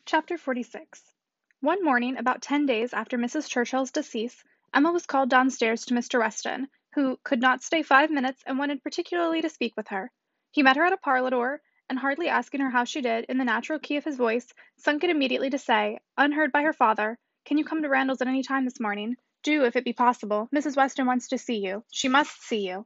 Chapter 46 one morning, about ten days after Mrs. Churchill's decease, Emma was called downstairs to Mr. Weston, who could not stay five minutes and wanted particularly to speak with her. He met her at a parlour door, and hardly asking her how she did, in the natural key of his voice, sunk it immediately to say, unheard by her father, "Can you come to Randalls at any time this morning? Do, if it be possible. Mrs. Weston wants to see you. She must see you."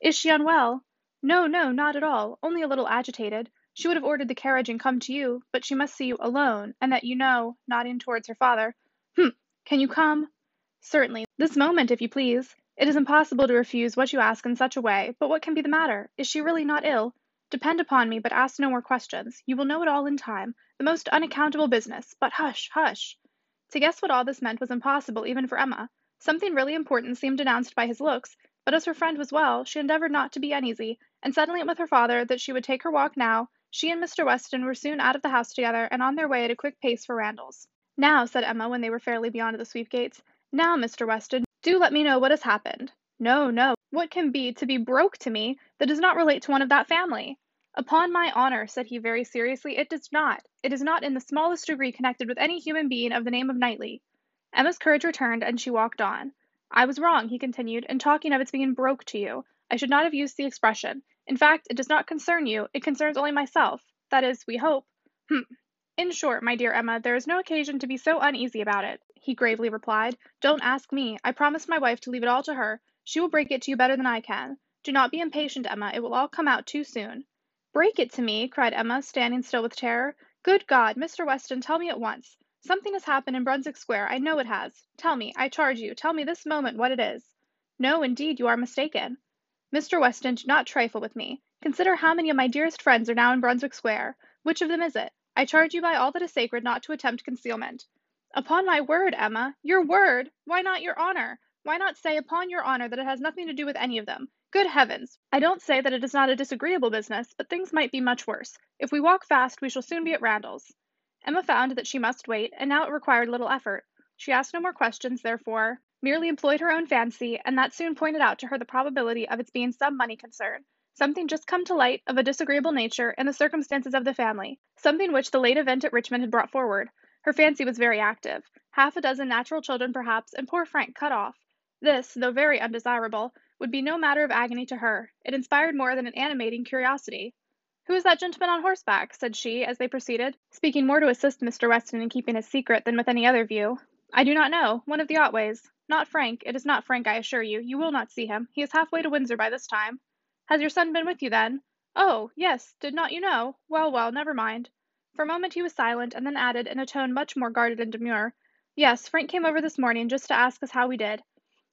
"Is she unwell?" "No, no, not at all. Only a little agitated. She would have ordered the carriage and come to you, but she must see you alone, and that you know," nodding towards her father. "Humph! Can you come?" "Certainly. This moment, if you please. It is impossible to refuse what you ask in such a way, but what can be the matter? Is she really not ill? Depend upon me, but ask no more questions. You will know it all in time. The most unaccountable business but hush, hush!" To guess what all this meant was impossible even for Emma. Something really important seemed announced by his looks, but as her friend was well, she endeavoured not to be uneasy, and settling it with her father that she would take her walk now. She and Mr. Weston were soon out of the house together and on their way at a quick pace for Randalls. "Now," said Emma when they were fairly beyond the sweep gates, "now, Mr. Weston, do let me know what has happened." "No, no. What can be to be broke to me that does not relate to one of that family?" "Upon my honour," said he very seriously, "it does not. It is not in the smallest degree connected with any human being of the name of Knightley." Emma's courage returned, and she walked on. "I was wrong," he continued, "in talking of its being broke to you. I should not have used the expression. In fact, it does not concern you, it concerns only myself that is, we hope Hm! In short, my dear Emma, there is no occasion to be so uneasy about it," he gravely replied. "Don't ask me. I promised my wife to leave it all to her. She will break it to you better than I can. Do not be impatient, Emma, it will all come out too soon." "Break it to me!" cried Emma, standing still with terror. "Good God! Mr. Weston, tell me at once. Something has happened in Brunswick Square, I know it has. Tell me, I charge you, tell me this moment what it is." "No, indeed, you are mistaken." "Mr. Weston, do not trifle with me. Consider how many of my dearest friends are now in Brunswick Square. Which of them is it? I charge you by all that is sacred not to attempt concealment." "Upon my word, Emma!" "Your word! Why not your honour? Why not say upon your honour that it has nothing to do with any of them? Good heavens! I don't say that it is not a disagreeable business, but things might be much worse. If we walk fast we shall soon be at Randalls." Emma found that she must wait, and now it required little effort. She asked no more questions, therefore merely employed her own fancy, and that soon pointed out to her the probability of its being some money concern, something just come to light of a disagreeable nature in the circumstances of the family, something which the late event at Richmond had brought forward. Her fancy was very active. Half a dozen natural children perhaps, and poor Frank cut off. This, though very undesirable, would be no matter of agony to her. It inspired more than an animating curiosity. "Who is that gentleman on horseback?" said she, as they proceeded, speaking more to assist Mr. Weston in keeping his secret than with any other view. "I do not know. One of the Otways. Not Frank, it is not Frank, I assure you. You will not see him. He is half way to Windsor by this time." "Has your son been with you, then?" "Oh! yes. Did not you know? Well, well, never mind." For a moment he was silent, and then added, in a tone much more guarded and demure, "Yes, Frank came over this morning just to ask us how we did."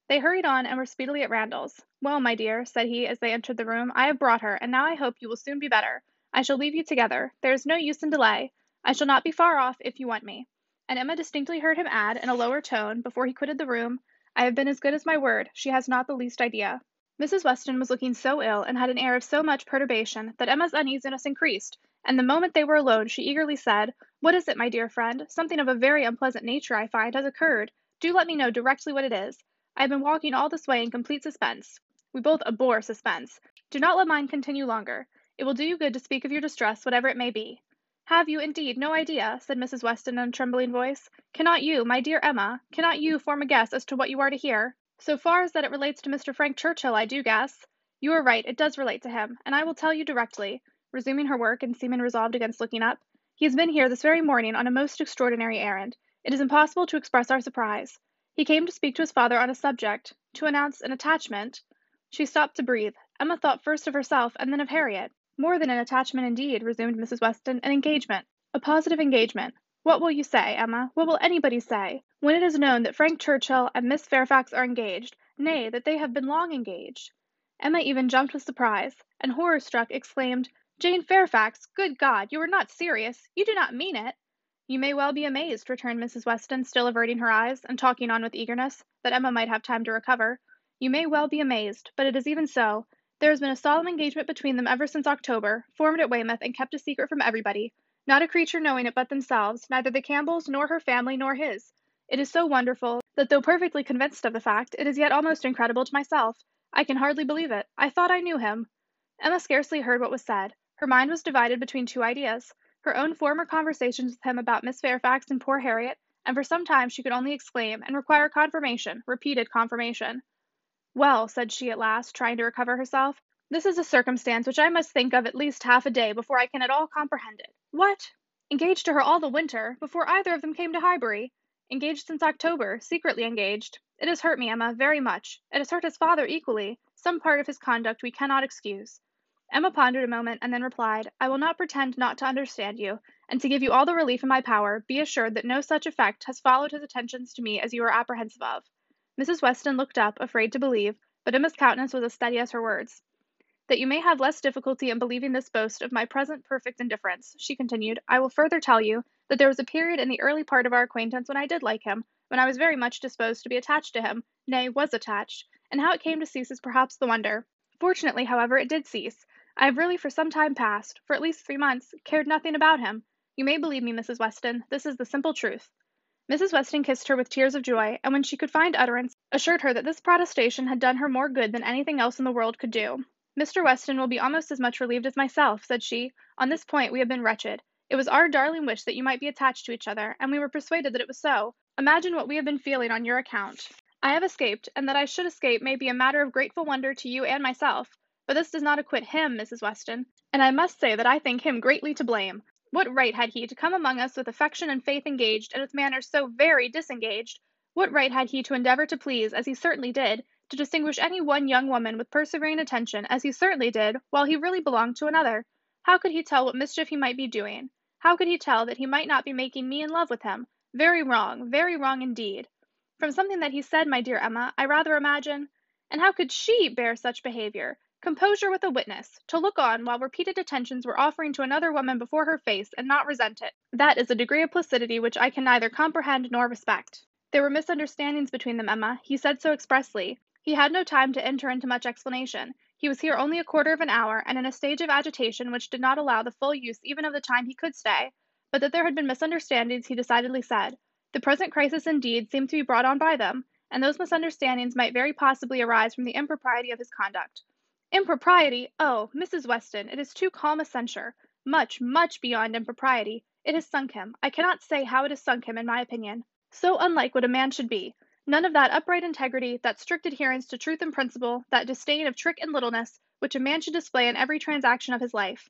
They hurried on and were speedily at Randalls. Well, my dear, said he as they entered the room, I have brought her, and now I hope you will soon be better. I shall leave you together. There is no use in delay. I shall not be far off if you want me. And Emma distinctly heard him add, in a lower tone, before he quitted the room, I have been as good as my word. She has not the least idea. Mrs. Weston was looking so ill, and had an air of so much perturbation, that Emma's uneasiness increased, and the moment they were alone she eagerly said, What is it, my dear friend? Something of a very unpleasant nature, I find, has occurred. Do let me know directly what it is. I have been walking all this way in complete suspense. We both abhor suspense. Do not let mine continue longer. It will do you good to speak of your distress, whatever it may be. Have you, indeed, no idea, said Mrs. Weston in a trembling voice, cannot you, my dear Emma, cannot you form a guess as to what you are to hear? So far as that it relates to Mr. Frank Churchill, I do guess. You are right, it does relate to him, and I will tell you directly, resuming her work and seeming resolved against looking up. He has been here this very morning on a most extraordinary errand. It is impossible to express our surprise. He came to speak to his father on a subject, to announce an attachment. She stopped to breathe. Emma thought first of herself and then of Harriet. More than an attachment indeed, resumed Mrs. Weston, an engagement. A positive engagement. What will you say, Emma? What will anybody say? When it is known that Frank Churchill and Miss Fairfax are engaged, nay, that they have been long engaged. Emma even jumped with surprise, and horror struck exclaimed, Jane Fairfax, good God, you are not serious. You do not mean it. You may well be amazed, returned Mrs. Weston, still averting her eyes, and talking on with eagerness, that Emma might have time to recover. You may well be amazed, but it is even so. There has been a solemn engagement between them ever since October, formed at Weymouth and kept a secret from everybody, not a creature knowing it but themselves, neither the Campbells, nor her family, nor his. It is so wonderful, that though perfectly convinced of the fact, it is yet almost incredible to myself. I can hardly believe it. I thought I knew him. Emma scarcely heard what was said. Her mind was divided between two ideas her own former conversations with him about Miss Fairfax and poor Harriet, and for some time she could only exclaim, and require confirmation, repeated confirmation. Well, said she at last, trying to recover herself, this is a circumstance which I must think of at least half a day before I can at all comprehend it. What! Engaged to her all the winter, before either of them came to Highbury! Engaged since October, secretly engaged. It has hurt me, Emma, very much. It has hurt his father equally. Some part of his conduct we cannot excuse. Emma pondered a moment, and then replied, I will not pretend not to understand you, and to give you all the relief in my power, be assured that no such effect has followed his attentions to me as you are apprehensive of. Mrs. Weston looked up, afraid to believe, but Emma's countenance was as steady as her words. That you may have less difficulty in believing this boast of my present perfect indifference, she continued, I will further tell you that there was a period in the early part of our acquaintance when I did like him, when I was very much disposed to be attached to him, nay, was attached, and how it came to cease is perhaps the wonder. Fortunately, however, it did cease. I have really for some time past, for at least three months, cared nothing about him. You may believe me, Mrs. Weston, this is the simple truth. Mrs. Weston kissed her with tears of joy, and when she could find utterance, assured her that this protestation had done her more good than anything else in the world could do. Mr. Weston will be almost as much relieved as myself, said she. On this point we have been wretched. It was our darling wish that you might be attached to each other, and we were persuaded that it was so. Imagine what we have been feeling on your account. I have escaped, and that I should escape may be a matter of grateful wonder to you and myself, but this does not acquit him, Mrs. Weston, and I must say that I think him greatly to blame. What right had he to come among us with affection and faith engaged, and with manners so very disengaged? What right had he to endeavor to please, as he certainly did, to distinguish any one young woman with persevering attention, as he certainly did, while he really belonged to another? How could he tell what mischief he might be doing? How could he tell that he might not be making me in love with him? Very wrong, very wrong indeed. From something that he said, my dear Emma, I rather imagine and how could she bear such behavior? Composure with a witness, to look on while repeated attentions were offering to another woman before her face, and not resent it. That is a degree of placidity which I can neither comprehend nor respect. There were misunderstandings between them, Emma. He said so expressly. He had no time to enter into much explanation. He was here only a quarter of an hour, and in a stage of agitation which did not allow the full use even of the time he could stay. But that there had been misunderstandings he decidedly said. The present crisis indeed seemed to be brought on by them, and those misunderstandings might very possibly arise from the impropriety of his conduct. Impropriety! Oh, Mrs. Weston, it is too calm a censure. Much, much beyond impropriety. It has sunk him. I cannot say how it has sunk him, in my opinion. So unlike what a man should be. None of that upright integrity, that strict adherence to truth and principle, that disdain of trick and littleness, which a man should display in every transaction of his life.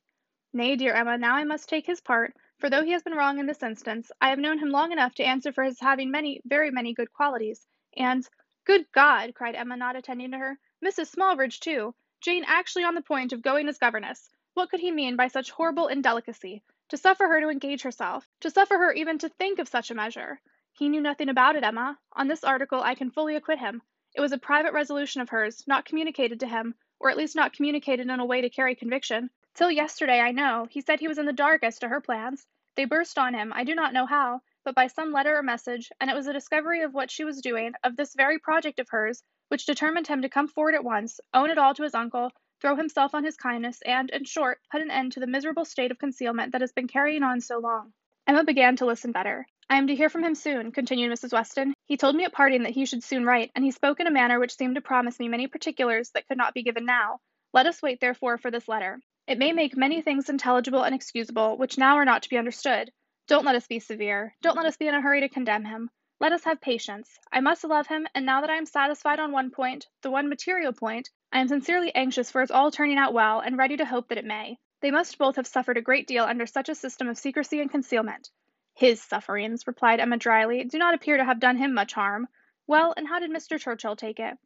Nay, dear Emma, now I must take his part, for though he has been wrong in this instance, I have known him long enough to answer for his having many, very many good qualities, and Good God! cried Emma, not attending to her. Mrs. Smallridge, too! Jane actually on the point of going as governess. What could he mean by such horrible indelicacy? To suffer her to engage herself, to suffer her even to think of such a measure. He knew nothing about it, Emma. On this article I can fully acquit him. It was a private resolution of hers, not communicated to him, or at least not communicated in a way to carry conviction. Till yesterday, I know, he said he was in the dark as to her plans. They burst on him, I do not know how, but by some letter or message, and it was the discovery of what she was doing, of this very project of hers, which determined him to come forward at once, own it all to his uncle, throw himself on his kindness, and, in short, put an end to the miserable state of concealment that has been carrying on so long. Emma began to listen better. I am to hear from him soon, continued Mrs. Weston. He told me at parting that he should soon write, and he spoke in a manner which seemed to promise me many particulars that could not be given now. Let us wait, therefore, for this letter. It may make many things intelligible and excusable, which now are not to be understood. Don't let us be severe. Don't let us be in a hurry to condemn him. Let us have patience. I must love him, and now that I am satisfied on one point, the one material point, I am sincerely anxious for its all turning out well, and ready to hope that it may. They must both have suffered a great deal under such a system of secrecy and concealment. His sufferings, replied Emma dryly, do not appear to have done him much harm. Well, and how did Mr. Churchill take it?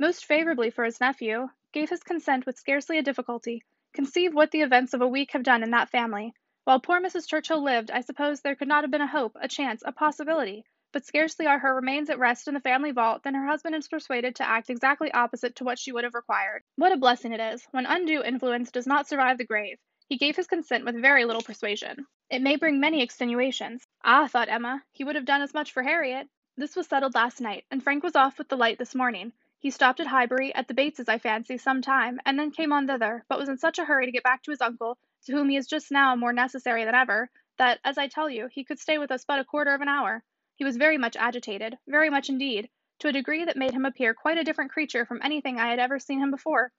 Most favourably for his nephew. Gave his consent with scarcely a difficulty. Conceive what the events of a week have done in that family. While poor Mrs. Churchill lived, I suppose there could not have been a hope, a chance, a possibility. But scarcely are her remains at rest in the family vault than her husband is persuaded to act exactly opposite to what she would have required. What a blessing it is, when undue influence does not survive the grave. He gave his consent with very little persuasion. It may bring many extenuations. Ah, thought Emma, he would have done as much for Harriet. This was settled last night, and Frank was off with the light this morning. He stopped at Highbury, at the Bateses, I fancy, some time, and then came on thither, but was in such a hurry to get back to his uncle to whom he is just now more necessary than ever, that, as I tell you, he could stay with us but a quarter of an hour. He was very much agitated, very much indeed, to a degree that made him appear quite a different creature from anything I had ever seen him before.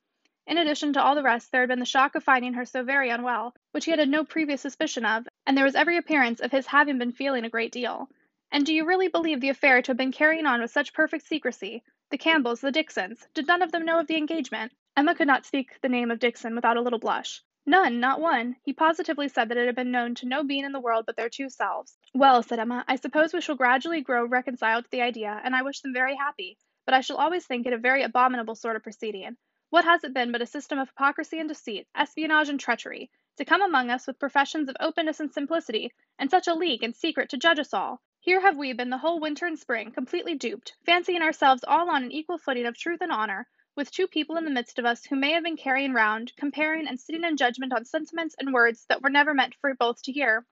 In addition to all the rest, there had been the shock of finding her so very unwell, which he had had no previous suspicion of, and there was every appearance of his having been feeling a great deal. And do you really believe the affair to have been carrying on with such perfect secrecy? The Campbells, the Dixons, did none of them know of the engagement? Emma could not speak the name of Dixon without a little blush. None, not one. He positively said that it had been known to no being in the world but their two selves. Well, said Emma, I suppose we shall gradually grow reconciled to the idea, and I wish them very happy, but I shall always think it a very abominable sort of proceeding. What has it been but a system of hypocrisy and deceit, espionage and treachery, to come among us with professions of openness and simplicity, and such a league and secret to judge us all? Here have we been the whole winter and spring, completely duped, fancying ourselves all on an equal footing of truth and honour, with two people in the midst of us who may have been carrying round, comparing, and sitting in judgment on sentiments and words that were never meant for both to hear.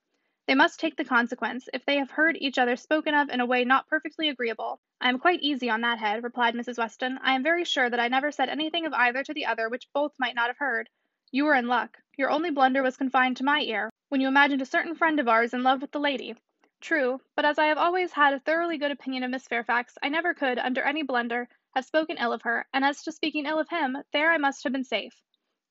They must take the consequence, if they have heard each other spoken of in a way not perfectly agreeable. I am quite easy on that head, replied Mrs. Weston. I am very sure that I never said anything of either to the other which both might not have heard. You were in luck. Your only blunder was confined to my ear, when you imagined a certain friend of ours in love with the lady. True, but as I have always had a thoroughly good opinion of Miss Fairfax, I never could, under any blunder, have spoken ill of her, and as to speaking ill of him, there I must have been safe.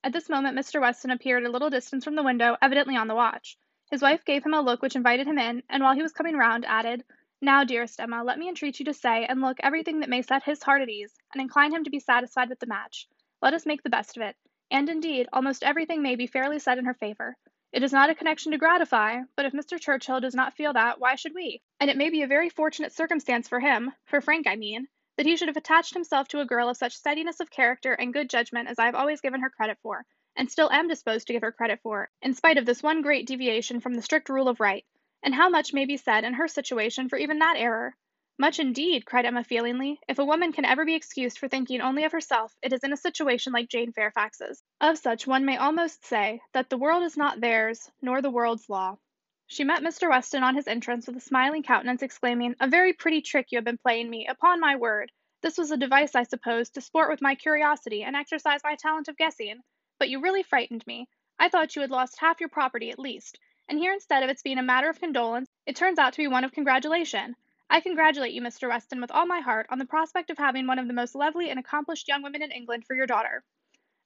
At this moment Mr. Weston appeared a little distance from the window, evidently on the watch. His wife gave him a look which invited him in, and while he was coming round, added, Now, dearest Emma, let me entreat you to say and look everything that may set his heart at ease, and incline him to be satisfied with the match. Let us make the best of it. And indeed, almost everything may be fairly said in her favour. It is not a connection to gratify, but if Mr. Churchill does not feel that, why should we? And it may be a very fortunate circumstance for him, for Frank I mean, that he should have attached himself to a girl of such steadiness of character and good judgment as I have always given her credit for, and still am disposed to give her credit for, in spite of this one great deviation from the strict rule of right. And how much may be said in her situation for even that error? Much indeed, cried Emma feelingly. If a woman can ever be excused for thinking only of herself, it is in a situation like Jane Fairfax's. Of such one may almost say that the world is not theirs, nor the world's law. She met Mr. Weston on his entrance with a smiling countenance, exclaiming, A very pretty trick you have been playing me, upon my word. This was a device, I suppose, to sport with my curiosity and exercise my talent of guessing. But you really frightened me. I thought you had lost half your property at least, and here instead of its being a matter of condolence, it turns out to be one of congratulation. I congratulate you, Mr. Weston, with all my heart, on the prospect of having one of the most lovely and accomplished young women in England for your daughter.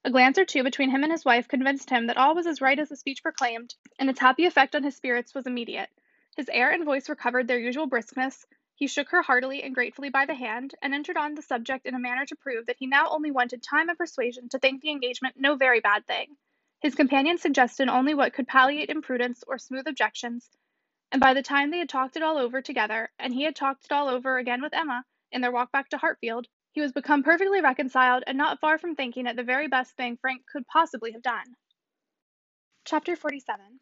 A glance or two between him and his wife convinced him that all was as right as the speech proclaimed, and its happy effect on his spirits was immediate. His air and voice recovered their usual briskness. He shook her heartily and gratefully by the hand, and entered on the subject in a manner to prove that he now only wanted time and persuasion to think the engagement no very bad thing. His companion suggested only what could palliate imprudence or smooth objections, and by the time they had talked it all over together, and he had talked it all over again with Emma in their walk back to Hartfield, he was become perfectly reconciled and not far from thinking it the very best thing Frank could possibly have done. Chapter 47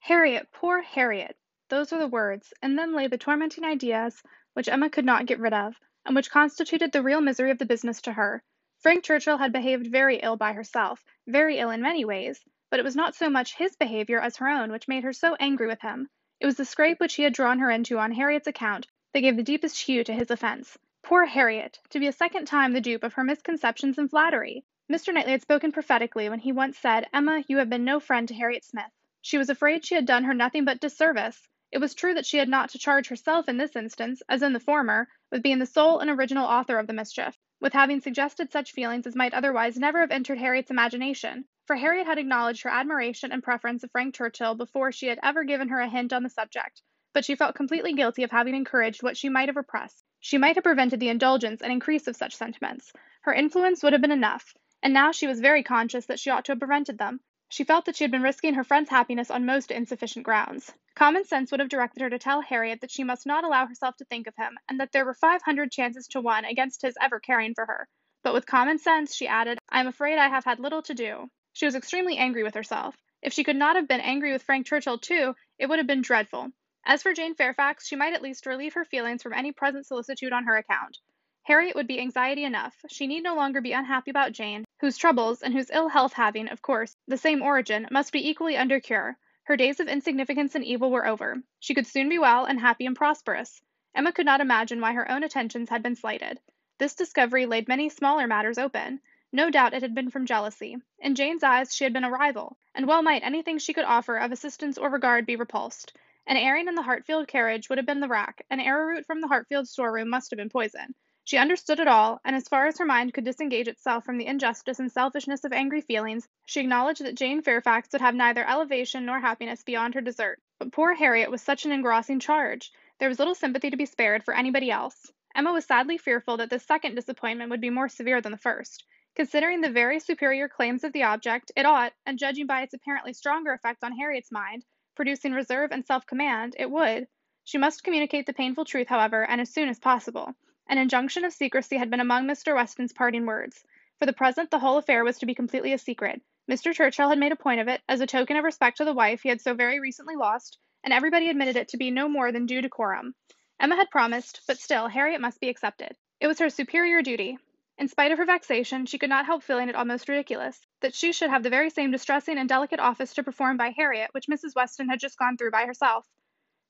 Harriet, poor Harriet! Those were the words, and then lay the tormenting ideas which Emma could not get rid of. and which constituted the real misery of the business to her. Frank Churchill had behaved very ill by herself, very ill in many ways, but it was not so much his behavior as her own which made her so angry with him. It was the scrape which he had drawn her into on Harriet's account that gave the deepest hue to his offence. Poor Harriet! To be a second time the dupe of her misconceptions and flattery! Mr. Knightley had spoken prophetically when he once said, Emma, you have been no friend to Harriet Smith. She was afraid she had done her nothing but disservice. It was true that she had not to charge herself in this instance, as in the former, with being the sole and original author of the mischief, with having suggested such feelings as might otherwise never have entered Harriet's imagination, for Harriet had acknowledged her admiration and preference of Frank Churchill before she had ever given her a hint on the subject, but she felt completely guilty of having encouraged what she might have repressed. She might have prevented the indulgence and increase of such sentiments. Her influence would have been enough, and now she was very conscious that she ought to have prevented them. She felt that she had been risking her friend's happiness on most insufficient grounds. Common sense would have directed her to tell Harriet that she must not allow herself to think of him, and that there were five hundred chances to one against his ever caring for her. But with common sense, she added, I am afraid I have had little to do. She was extremely angry with herself. If she could not have been angry with Frank Churchill too, it would have been dreadful. As for Jane Fairfax, she might at least relieve her feelings from any present solicitude on her account. Harriet would be anxiety enough. She need no longer be unhappy about Jane, whose troubles, and whose ill health having, of course, the same origin, must be equally under cure. Her days of insignificance and evil were over. She could soon be well and happy and prosperous. Emma could not imagine why her own attentions had been slighted. This discovery laid many smaller matters open. No doubt it had been from jealousy. In Jane's eyes she had been a rival, and well might anything she could offer of assistance or regard be repulsed. An airing in the Hartfield carriage would have been the rack, an arrowroot from the Hartfield storeroom must have been poison. She understood it all, and as far as her mind could disengage itself from the injustice and selfishness of angry feelings, she acknowledged that Jane Fairfax would have neither elevation nor happiness beyond her desert. But poor Harriet was such an engrossing charge. There was little sympathy to be spared for anybody else. Emma was sadly fearful that this second disappointment would be more severe than the first. Considering the very superior claims of the object, it ought, and judging by its apparently stronger effect on Harriet's mind, producing reserve and self command, it would. She must communicate the painful truth, however, and as soon as possible. An injunction of secrecy had been among Mr. Weston's parting words. For the present the whole affair was to be completely a secret. Mr. Churchill had made a point of it, as a token of respect to the wife he had so very recently lost, and everybody admitted it to be no more than due decorum. Emma had promised, but still Harriet must be accepted. It was her superior duty. In spite of her vexation, she could not help feeling it almost ridiculous, that she should have the very same distressing and delicate office to perform by Harriet which Mrs. Weston had just gone through by herself.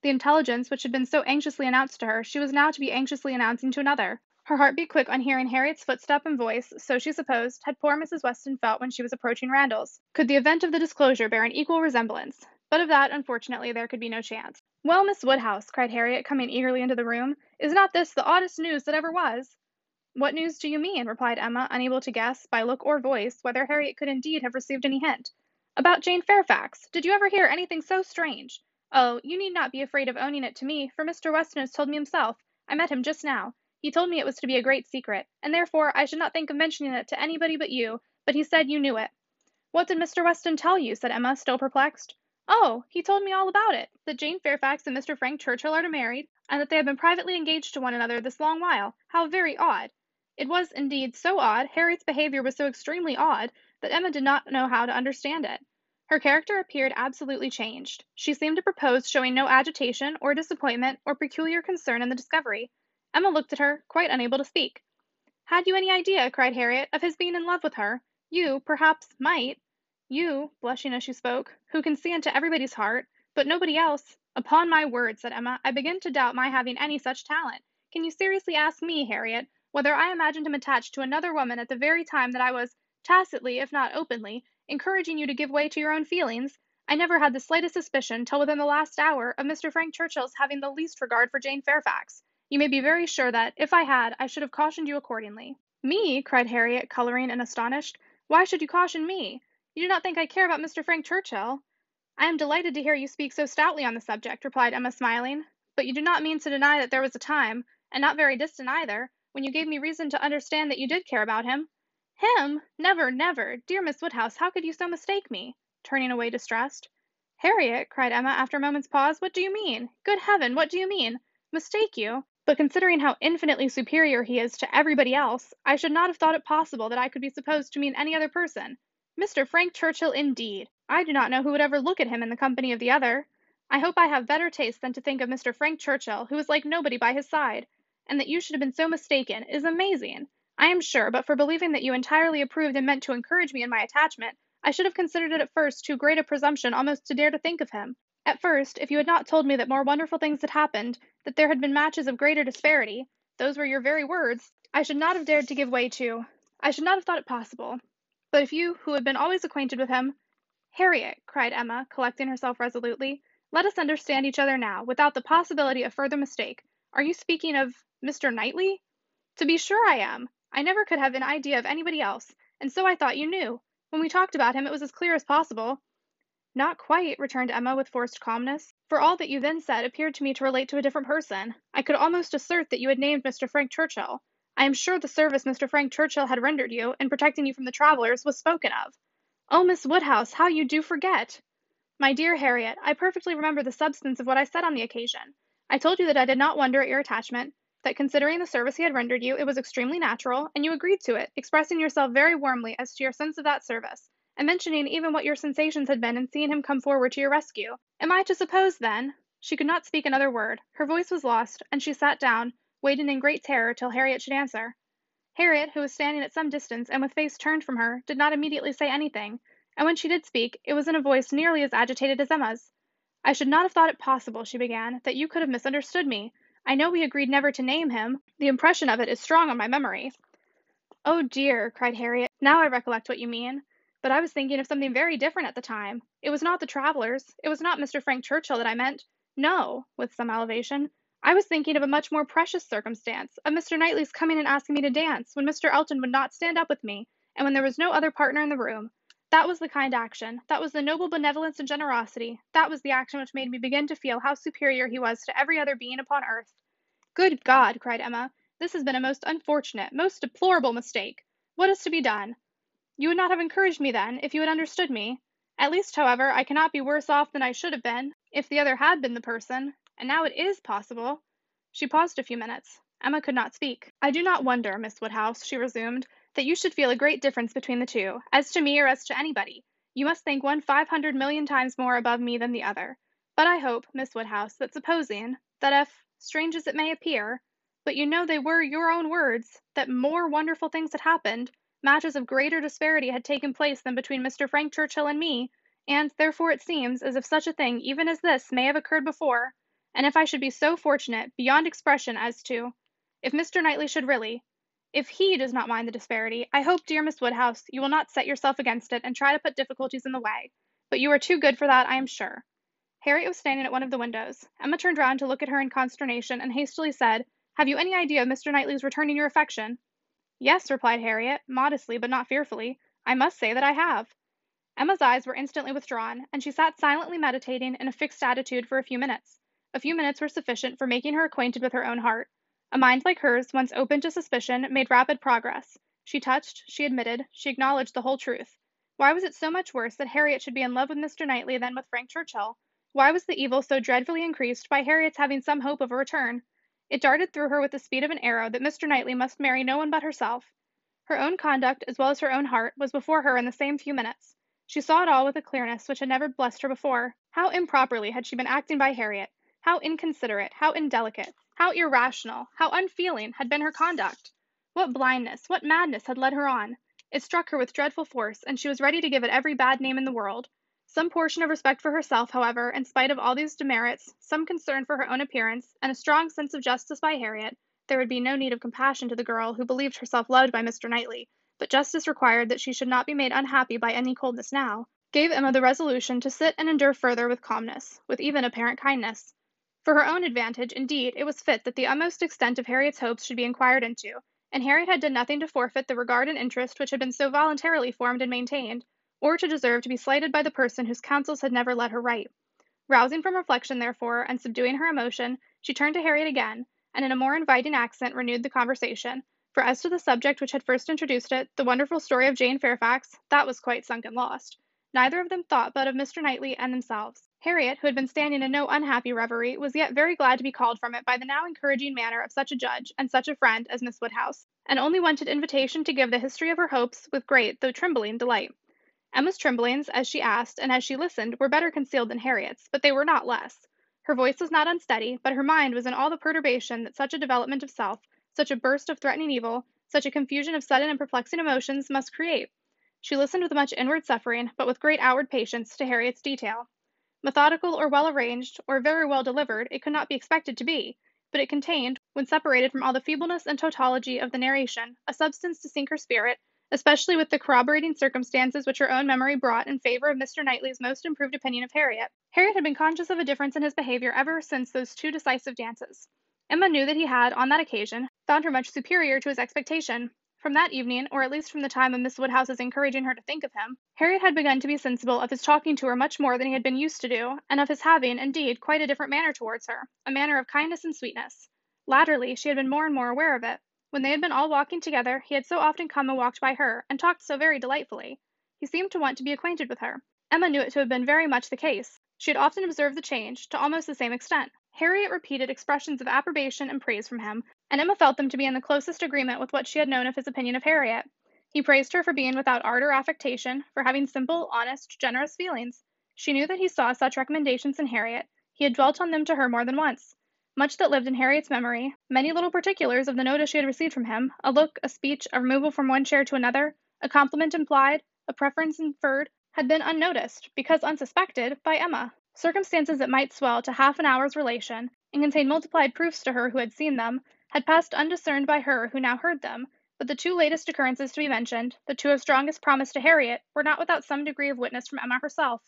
The intelligence which had been so anxiously announced to her, she was now to be anxiously announcing to another. Her heart beat quick on hearing Harriet's footstep and voice, so she supposed, had poor Mrs. Weston felt when she was approaching Randalls, could the event of the disclosure bear an equal resemblance. But of that, unfortunately, there could be no chance. Well, Miss Woodhouse, cried Harriet, coming eagerly into the room, is not this the oddest news that ever was? "What news do you mean?" replied Emma, unable to guess, by look or voice, whether Harriet could indeed have received any hint. "About Jane Fairfax. Did you ever hear anything so strange? Oh, you need not be afraid of owning it to me, for Mr. Weston has told me himself. I met him just now. He told me it was to be a great secret, and therefore I should not think of mentioning it to anybody but you, but he said you knew it." "What did Mr. Weston tell you?" said Emma, still perplexed. "Oh, he told me all about it, that Jane Fairfax and Mr. Frank Churchill are to marry, and that they have been privately engaged to one another this long while. How very odd! It was, indeed, so odd, Harriet's behaviour was so extremely odd, that Emma did not know how to understand it. Her character appeared absolutely changed. She seemed to propose showing no agitation, or disappointment, or peculiar concern in the discovery. Emma looked at her, quite unable to speak. "Had you any idea," cried Harriet, "of his being in love with her? You, perhaps, might you," blushing as she spoke, "who can see into everybody's heart, but nobody else." "Upon my word," said Emma, "I begin to doubt my having any such talent. Can you seriously ask me, Harriet? Whether I imagined him attached to another woman at the very time that I was, tacitly, if not openly, encouraging you to give way to your own feelings. I never had the slightest suspicion, till within the last hour, of Mr. Frank Churchill's having the least regard for Jane Fairfax. You may be very sure that, if I had, I should have cautioned you accordingly." "Me!" cried Harriet, colouring and astonished. "Why should you caution me? You do not think I care about Mr. Frank Churchill?" "I am delighted to hear you speak so stoutly on the subject," replied Emma, smiling. "But you do not mean to deny that there was a time, and not very distant either, when you gave me reason to understand that you did care about him." "Him! Never, never! Dear Miss Woodhouse, how could you so mistake me?" turning away distressed. "Harriet," cried Emma, after a moment's pause, "what do you mean? Good heaven, what do you mean? Mistake you? But considering how infinitely superior he is to everybody else, I should not have thought it possible that I could be supposed to mean any other person. Mr. Frank Churchill, indeed! I do not know who would ever look at him in the company of the other. I hope I have better taste than to think of Mr. Frank Churchill, who is like nobody by his side. And that you should have been so mistaken, is amazing. I am sure, but for believing that you entirely approved and meant to encourage me in my attachment, I should have considered it at first too great a presumption almost to dare to think of him. At first, if you had not told me that more wonderful things had happened, that there had been matches of greater disparity, those were your very words, I should not have dared to give way to, I should not have thought it possible. But if you, who had been always acquainted with him, Harriet, cried Emma, collecting herself resolutely, let us understand each other now, without the possibility of further mistake. Are you speaking of Mr. Knightley? To be sure I am. I never could have an idea of anybody else, and so I thought you knew. When we talked about him, it was as clear as possible. Not quite, returned Emma with forced calmness, for all that you then said appeared to me to relate to a different person. I could almost assert that you had named Mr. Frank Churchill. I am sure the service Mr. Frank Churchill had rendered you, in protecting you from the travellers, was spoken of. Oh, Miss Woodhouse, how you do forget! My dear Harriet, I perfectly remember the substance of what I said on the occasion. I told you that I did not wonder at your attachment, that considering the service he had rendered you, it was extremely natural, and you agreed to it, expressing yourself very warmly as to your sense of that service, and mentioning even what your sensations had been in seeing him come forward to your rescue. Am I to suppose, then? She could not speak another word. Her voice was lost, and she sat down, waiting in great terror till Harriet should answer. Harriet, who was standing at some distance and with face turned from her, did not immediately say anything, and when she did speak, it was in a voice nearly as agitated as Emma's. I should not have thought it possible, she began, that you could have misunderstood me. I know we agreed never to name him. The impression of it is strong on my memory. Oh dear, cried Harriet, now I recollect what you mean. But I was thinking of something very different at the time. It was not the travellers. It was not Mr. Frank Churchill that I meant. No, with some elevation. I was thinking of a much more precious circumstance, of Mr. Knightley's coming and asking me to dance, when Mr. Elton would not stand up with me, and when there was no other partner in the room. That was the kind action, that was the noble benevolence and generosity, that was the action which made me begin to feel how superior he was to every other being upon earth. Good God! cried Emma, this has been a most unfortunate, most deplorable mistake. What is to be done? You would not have encouraged me then, if you had understood me. At least, however, I cannot be worse off than I should have been, if the other had been the person, and now it is possible. She paused a few minutes. Emma could not speak. I do not wonder, Miss Woodhouse, she resumed, that you should feel a great difference between the two, as to me or as to anybody. You must think one five hundred million times more above me than the other. But I hope, Miss Woodhouse, that supposing, that if, strange as it may appear, but you know they were your own words, that more wonderful things had happened, matches of greater disparity had taken place than between Mr. Frank Churchill and me, and therefore it seems as if such a thing even as this may have occurred before, and if I should be so fortunate, beyond expression, as to, if Mr. Knightley should really, if he does not mind the disparity, I hope, dear Miss Woodhouse, you will not set yourself against it and try to put difficulties in the way. But you are too good for that, I am sure. Harriet was standing at one of the windows. Emma turned round to look at her in consternation and hastily said, Have you any idea of Mr. Knightley's returning your affection? Yes, replied Harriet, modestly but not fearfully. I must say that I have. Emma's eyes were instantly withdrawn, and she sat silently meditating in a fixed attitude for a few minutes. A few minutes were sufficient for making her acquainted with her own heart. A mind like hers, once open to suspicion, made rapid progress. She touched, she admitted, she acknowledged the whole truth. Why was it so much worse that Harriet should be in love with Mr. Knightley than with Frank Churchill? Why was the evil so dreadfully increased by Harriet's having some hope of a return? It darted through her with the speed of an arrow that Mr. Knightley must marry no one but herself. Her own conduct, as well as her own heart, was before her in the same few minutes. She saw it all with a clearness which had never blessed her before. How improperly had she been acting by Harriet! How inconsiderate, how indelicate, how irrational, how unfeeling had been her conduct! What blindness, what madness had led her on! It struck her with dreadful force, and she was ready to give it every bad name in the world. Some portion of respect for herself, however, in spite of all these demerits, some concern for her own appearance, and a strong sense of justice by Harriet there would be no need of compassion to the girl who believed herself loved by Mr. Knightley, but justice required that she should not be made unhappy by any coldness now, gave Emma the resolution to sit and endure further with calmness, with even apparent kindness. For her own advantage, indeed, it was fit that the utmost extent of Harriet's hopes should be inquired into, and Harriet had done nothing to forfeit the regard and interest which had been so voluntarily formed and maintained, or to deserve to be slighted by the person whose counsels had never led her right. Rousing from reflection, therefore, and subduing her emotion, she turned to Harriet again, and in a more inviting accent renewed the conversation, for as to the subject which had first introduced it, the wonderful story of Jane Fairfax, that was quite sunk and lost. Neither of them thought but of Mr. Knightley and themselves. Harriet, who had been standing in no unhappy reverie, was yet very glad to be called from it by the now encouraging manner of such a judge and such a friend as Miss Woodhouse, and only wanted invitation to give the history of her hopes with great, though trembling, delight. Emma's tremblings, as she asked and as she listened, were better concealed than Harriet's, but they were not less. Her voice was not unsteady, but her mind was in all the perturbation that such a development of self, such a burst of threatening evil, such a confusion of sudden and perplexing emotions must create. She listened with much inward suffering, but with great outward patience, to Harriet's detail. Methodical or well arranged, or very well delivered, it could not be expected to be, but it contained, when separated from all the feebleness and tautology of the narration, a substance to sink her spirit, especially with the corroborating circumstances which her own memory brought in favor of Mr. Knightley's most improved opinion of Harriet. Harriet had been conscious of a difference in his behavior ever since those two decisive dances. Emma knew that he had, on that occasion, found her much superior to his expectation, from that evening, or at least from the time of Miss Woodhouse's encouraging her to think of him, Harriet had begun to be sensible of his talking to her much more than he had been used to do, and of his having, indeed, quite a different manner towards her, a manner of kindness and sweetness. Latterly, she had been more and more aware of it. When they had been all walking together, he had so often come and walked by her, and talked so very delightfully. He seemed to want to be acquainted with her. Emma knew it to have been very much the case. She had often observed the change, to almost the same extent. Harriet repeated expressions of approbation and praise from him, and Emma felt them to be in the closest agreement with what she had known of his opinion of Harriet. He praised her for being without art or affectation, for having simple, honest, generous feelings. She knew that he saw such recommendations in Harriet; he had dwelt on them to her more than once. Much that lived in Harriet's memory, many little particulars of the notice she had received from him, a look, a speech, a removal from one chair to another, a compliment implied, a preference inferred, had been unnoticed, because unsuspected, by Emma. Circumstances that might swell to half an hour's relation, and contain multiplied proofs to her who had seen them, had passed undiscerned by her who now heard them, but the two latest occurrences to be mentioned, the two of strongest promise to Harriet, were not without some degree of witness from Emma herself.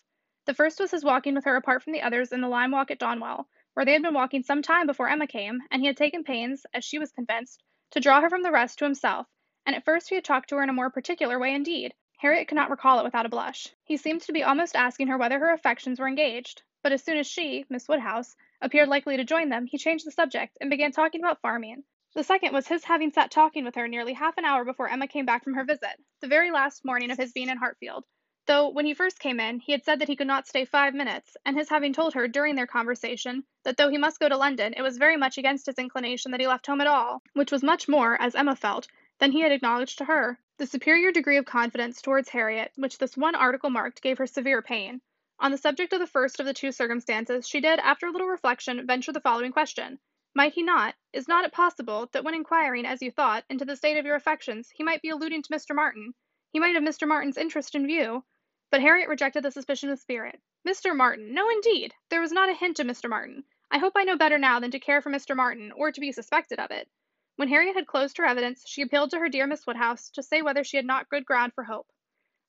The first was his walking with her apart from the others in the lime walk at Donwell, where they had been walking some time before Emma came, and he had taken pains, as she was convinced, to draw her from the rest to himself, and at first he had talked to her in a more particular way indeed. Harriet could not recall it without a blush. He seemed to be almost asking her whether her affections were engaged, but as soon as she, Miss Woodhouse, appeared likely to join them, he changed the subject, and began talking about farming. The second was his having sat talking with her nearly half an hour before Emma came back from her visit, the very last morning of his being in Hartfield, though when he first came in he had said that he could not stay five minutes, and his having told her during their conversation that though he must go to London it was very much against his inclination that he left home at all, which was much more, as Emma felt, than he had acknowledged to her. The superior degree of confidence towards Harriet which this one article marked gave her severe pain. On the subject of the first of the two circumstances she did, after a little reflection, venture the following question: Might he not, is not it possible, that when inquiring, as you thought, into the state of your affections, he might be alluding to Mr. Martin? He might have Mr. Martin's interest in view? But Harriet rejected the suspicion with spirit. Mr. Martin! No, indeed! There was not a hint of Mr. Martin. I hope I know better now than to care for Mr. Martin, or to be suspected of it. When Harriet had closed her evidence, she appealed to her dear Miss Woodhouse, to say whether she had not good ground for hope.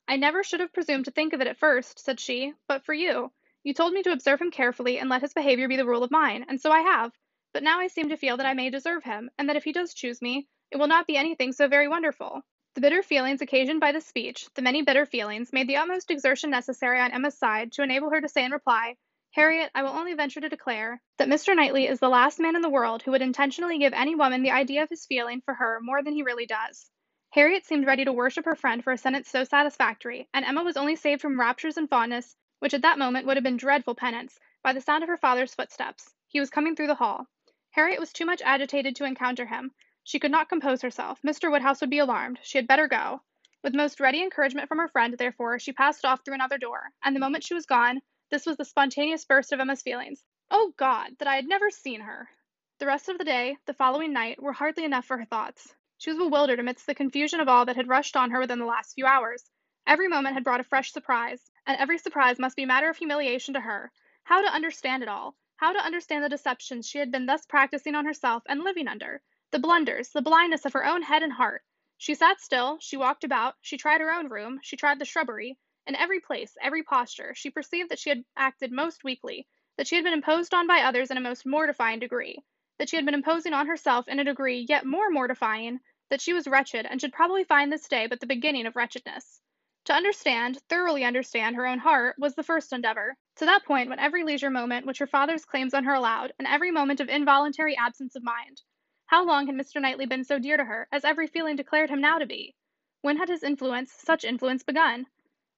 "I never should have presumed to think of it at first," said she, "but for you. You told me to observe him carefully and let his behaviour be the rule of mine, and so I have; but now I seem to feel that I may deserve him, and that if he does choose me, it will not be anything so very wonderful." The bitter feelings occasioned by this speech, the many bitter feelings, made the utmost exertion necessary on Emma's side to enable her to say in reply. Harriet, I will only venture to declare that Mr. Knightley is the last man in the world who would intentionally give any woman the idea of his feeling for her more than he really does." Harriet seemed ready to worship her friend for a sentence so satisfactory, and Emma was only saved from raptures and fondness, which at that moment would have been dreadful penance, by the sound of her father's footsteps. He was coming through the hall. Harriet was too much agitated to encounter him. She could not compose herself. Mr. Woodhouse would be alarmed. She had better go. With most ready encouragement from her friend, therefore, she passed off through another door, and the moment she was gone, this was the spontaneous burst of Emma's feelings. Oh God! that I had never seen her! The rest of the day, the following night, were hardly enough for her thoughts. She was bewildered amidst the confusion of all that had rushed on her within the last few hours. Every moment had brought a fresh surprise, and every surprise must be matter of humiliation to her. How to understand it all? How to understand the deceptions she had been thus practising on herself and living under? The blunders, the blindness of her own head and heart. She sat still, she walked about, she tried her own room, she tried the shrubbery. In every place, every posture, she perceived that she had acted most weakly, that she had been imposed on by others in a most mortifying degree, that she had been imposing on herself in a degree yet more mortifying, that she was wretched, and should probably find this day but the beginning of wretchedness. To understand, thoroughly understand, her own heart, was the first endeavour. To that point went every leisure moment which her father's claims on her allowed, and every moment of involuntary absence of mind. How long had Mr. Knightley been so dear to her, as every feeling declared him now to be? When had his influence, such influence, begun?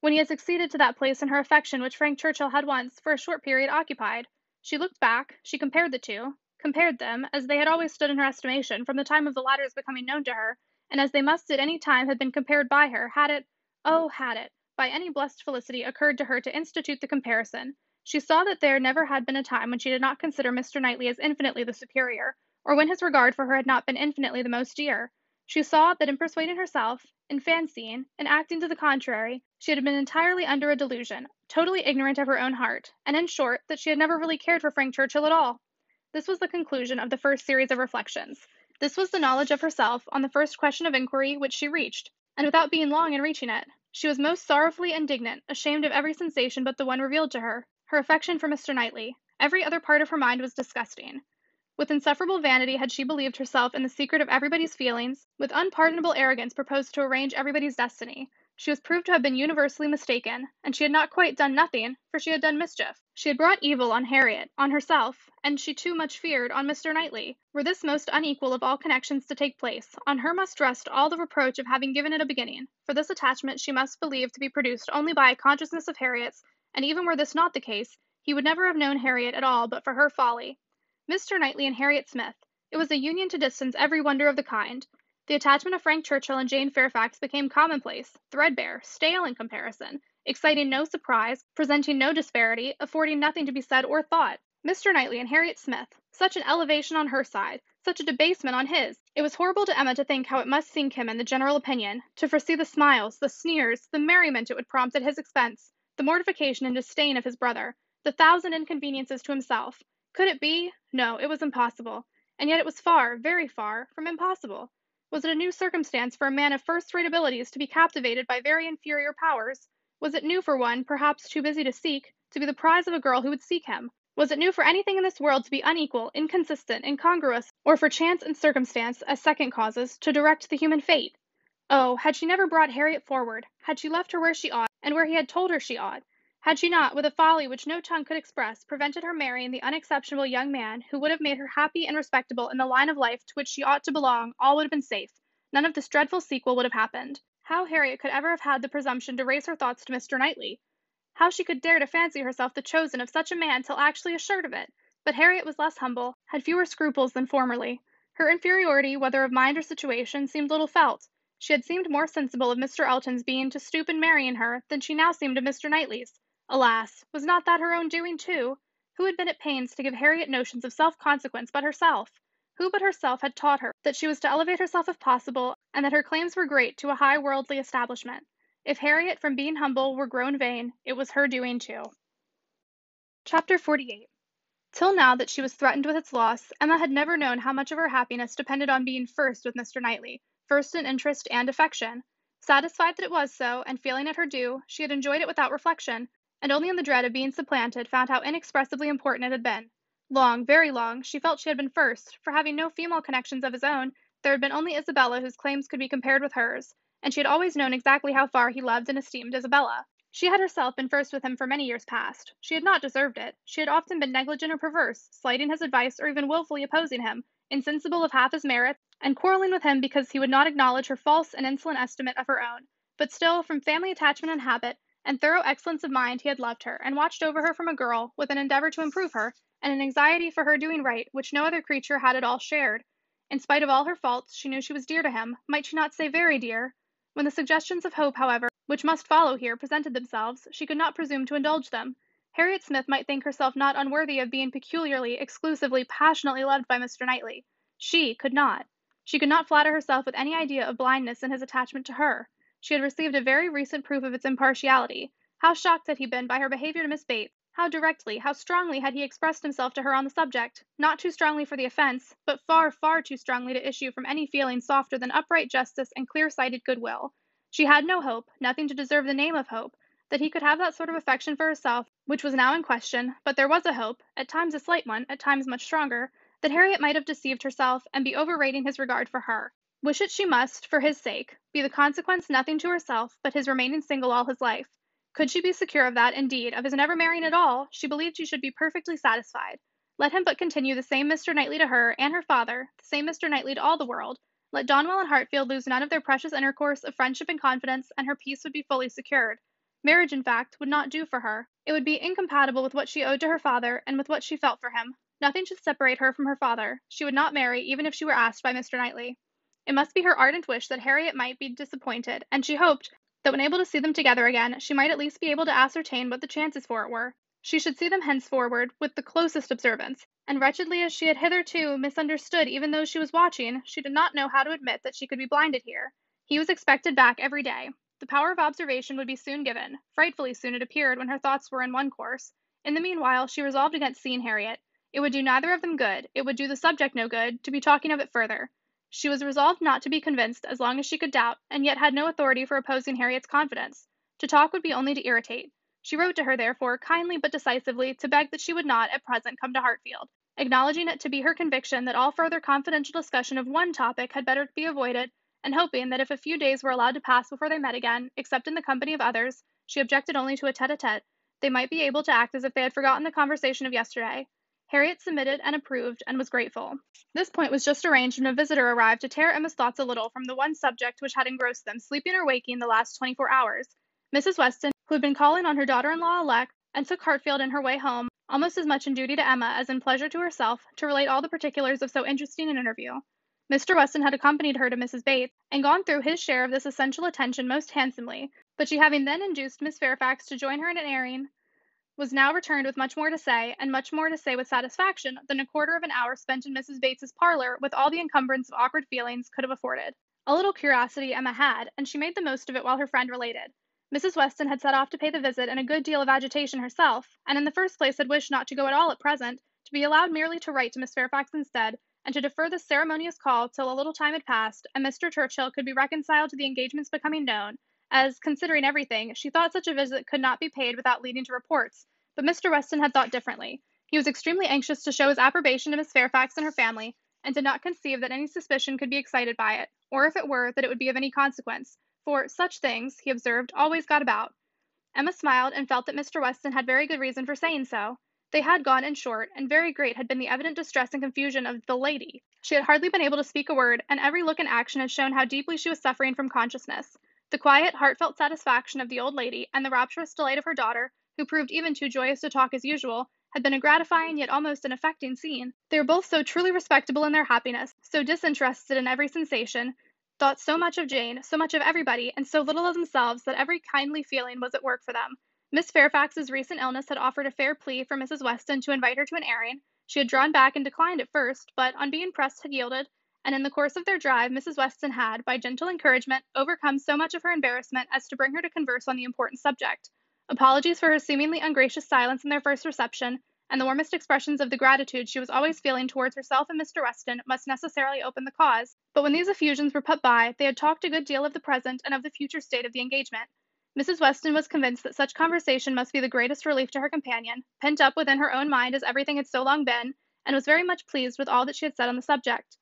When he had succeeded to that place in her affection which Frank Churchill had once, for a short period, occupied. She looked back, she compared the two, compared them, as they had always stood in her estimation from the time of the latter's becoming known to her, and as they must at any time have been compared by her, had it oh, had it, by any blessed felicity occurred to her to institute the comparison, She saw that there never had been a time when she did not consider Mr. Knightley as infinitely the superior, or when his regard for her had not been infinitely the most dear. She saw that in persuading herself, in fancying, in acting to the contrary, she had been entirely under a delusion, totally ignorant of her own heart, and in short, that she had never really cared for Frank Churchill at all. This was the conclusion of the first series of reflections. This was the knowledge of herself on the first question of inquiry which she reached, and without being long in reaching it, she was most sorrowfully indignant, ashamed of every sensation but the one revealed to her, her affection for Mr. Knightley. Every other part of her mind was disgusting. With insufferable vanity had she believed herself in the secret of everybody's feelings, with unpardonable arrogance proposed to arrange everybody's destiny. She was proved to have been universally mistaken, and she had not quite done nothing, for she had done mischief. She had brought evil on Harriet, on herself, and she too much feared, on Mr. Knightley. Were this most unequal of all connections to take place, on her must rest all the reproach of having given it a beginning, for this attachment she must believe to be produced only by a consciousness of Harriet's, and even were this not the case, he would never have known Harriet at all but for her folly. Mr. Knightley and Harriet Smith. It was a union to distance every wonder of the kind. The attachment of Frank Churchill and Jane Fairfax became commonplace, threadbare, stale in comparison, exciting no surprise, presenting no disparity, affording nothing to be said or thought. Mr. Knightley and Harriet Smith. Such an elevation on her side, such a debasement on his. It was horrible to Emma to think how it must sink him in the general opinion, to foresee the smiles, the sneers, the merriment it would prompt at his expense, the mortification and disdain of his brother, the thousand inconveniences to himself. Could it be? No, it was impossible. And yet it was far, very far, from impossible. Was it a new circumstance for a man of first rate abilities to be captivated by very inferior powers? Was it new for one, perhaps too busy to seek, to be the prize of a girl who would seek him? Was it new for anything in this world to be unequal, inconsistent, incongruous, or for chance and circumstance, as second causes, to direct the human fate? Oh, had she never brought Harriet forward, had she left her where she ought, and where he had told her she ought, had she not, with a folly which no tongue could express, prevented her marrying the unexceptionable young man who would have made her happy and respectable in the line of life to which she ought to belong, all would have been safe. None of this dreadful sequel would have happened. How Harriet could ever have had the presumption to raise her thoughts to Mr. Knightley! How she could dare to fancy herself the chosen of such a man till actually assured of it! But Harriet was less humble, had fewer scruples than formerly. Her inferiority, whether of mind or situation, seemed little felt. She had seemed more sensible of Mr. Elton's being to stoop and marry in her than she now seemed of Mr. Knightley's. Alas! was not that her own doing too? Who had been at pains to give Harriet notions of self consequence but herself? Who but herself had taught her that she was to elevate herself if possible, and that her claims were great to a high worldly establishment? If Harriet from being humble were grown vain, it was her doing too. Chapter 48 Till now that she was threatened with its loss, Emma had never known how much of her happiness depended on being first with Mr. Knightley, first in interest and affection. Satisfied that it was so, and feeling it her due, she had enjoyed it without reflection, and only in the dread of being supplanted found how inexpressibly important it had been. Long, very long, she felt she had been first, for having no female connections of his own, there had been only Isabella whose claims could be compared with hers, and she had always known exactly how far he loved and esteemed Isabella. She had herself been first with him for many years past. She had not deserved it. She had often been negligent or perverse, slighting his advice or even wilfully opposing him, insensible of half his merits, and quarreling with him because he would not acknowledge her false and insolent estimate of her own. But still, from family attachment and habit, and thorough excellence of mind he had loved her, and watched over her from a girl, with an endeavor to improve her, and an anxiety for her doing right, which no other creature had at all shared. In spite of all her faults, she knew she was dear to him, might she not say very dear? When the suggestions of hope, however, which must follow here, presented themselves, she could not presume to indulge them. Harriet Smith might think herself not unworthy of being peculiarly, exclusively, passionately loved by Mr. Knightley. She could not. She could not flatter herself with any idea of blindness in his attachment to her. She had received a very recent proof of its impartiality. How shocked had he been by her behaviour to Miss Bates! How directly, how strongly had he expressed himself to her on the subject! Not too strongly for the offence, but far, far too strongly to issue from any feeling softer than upright justice and clear sighted goodwill. She had no hope, nothing to deserve the name of hope, that he could have that sort of affection for herself which was now in question, but there was a hope, at times a slight one, at times much stronger, that Harriet might have deceived herself and be overrating his regard for her. Wish it she must, for his sake, be the consequence nothing to herself but his remaining single all his life. Could she be secure of that, indeed, of his never marrying at all, she believed she should be perfectly satisfied. Let him but continue the same Mr. Knightley to her and her father, the same Mr. Knightley to all the world, let Donwell and Hartfield lose none of their precious intercourse of friendship and confidence, and her peace would be fully secured. Marriage, in fact, would not do for her. It would be incompatible with what she owed to her father, and with what she felt for him. Nothing should separate her from her father. She would not marry, even if she were asked by Mr. Knightley. It must be her ardent wish that Harriet might be disappointed, and she hoped that when able to see them together again, she might at least be able to ascertain what the chances for it were. she should see them henceforward with the closest observance, and wretchedly as she had hitherto misunderstood even those she was watching, she did not know how to admit that she could be blinded here. He was expected back every day. The power of observation would be soon given, frightfully soon it appeared when her thoughts were in one course. In the meanwhile, she resolved against seeing Harriet. It would do neither of them good, it would do the subject no good, to be talking of it further. She was resolved not to be convinced as long as she could doubt, and yet had no authority for opposing Harriet's confidence. To talk would be only to irritate. She wrote to her, therefore, kindly but decisively, to beg that she would not, at present, come to Hartfield, acknowledging it to be her conviction that all further confidential discussion of one topic had better be avoided, and hoping that if a few days were allowed to pass before they met again, except in the company of others, she objected only to a tete a tete, they might be able to act as if they had forgotten the conversation of yesterday. Harriet submitted and approved, and was grateful. This point was just arranged when a visitor arrived to tear Emma's thoughts a little from the one subject which had engrossed them, sleeping or waking, the last twenty four hours. Mrs. Weston, who had been calling on her daughter in law elect, and took Hartfield in her way home, almost as much in duty to Emma as in pleasure to herself, to relate all the particulars of so interesting an interview. Mr. Weston had accompanied her to Mrs. Bates, and gone through his share of this essential attention most handsomely, but she having then induced Miss Fairfax to join her in an airing, was now returned with much more to say, and much more to say with satisfaction, than a quarter of an hour spent in Mrs. Bates's parlour with all the encumbrance of awkward feelings could have afforded. A little curiosity Emma had, and she made the most of it while her friend related. Mrs. Weston had set off to pay the visit in a good deal of agitation herself, and in the first place had wished not to go at all at present, to be allowed merely to write to Miss Fairfax instead, and to defer this ceremonious call till a little time had passed, and Mr. Churchill could be reconciled to the engagements becoming known, as, considering everything, she thought such a visit could not be paid without leading to reports, but Mr. Weston had thought differently. He was extremely anxious to show his approbation to Miss Fairfax and her family, and did not conceive that any suspicion could be excited by it, or if it were, that it would be of any consequence, for such things, he observed, always got about. Emma smiled, and felt that Mr. Weston had very good reason for saying so. They had gone, in short, and very great had been the evident distress and confusion of the lady. She had hardly been able to speak a word, and every look and action had shown how deeply she was suffering from consciousness. The quiet, heartfelt satisfaction of the old lady, and the rapturous delight of her daughter, who proved even too joyous to talk as usual, had been a gratifying yet almost an affecting scene. They were both so truly respectable in their happiness, so disinterested in every sensation, thought so much of Jane, so much of everybody, and so little of themselves that every kindly feeling was at work for them. Miss Fairfax's recent illness had offered a fair plea for Mrs. Weston to invite her to an airing. She had drawn back and declined at first, but on being pressed had yielded, and in the course of their drive Mrs. Weston had, by gentle encouragement, overcome so much of her embarrassment as to bring her to converse on the important subject. Apologies for her seemingly ungracious silence in their first reception, and the warmest expressions of the gratitude she was always feeling towards herself and Mr. Weston must necessarily open the cause, but when these effusions were put by, they had talked a good deal of the present and of the future state of the engagement. Mrs. Weston was convinced that such conversation must be the greatest relief to her companion, pent up within her own mind as everything had so long been, and was very much pleased with all that she had said on the subject.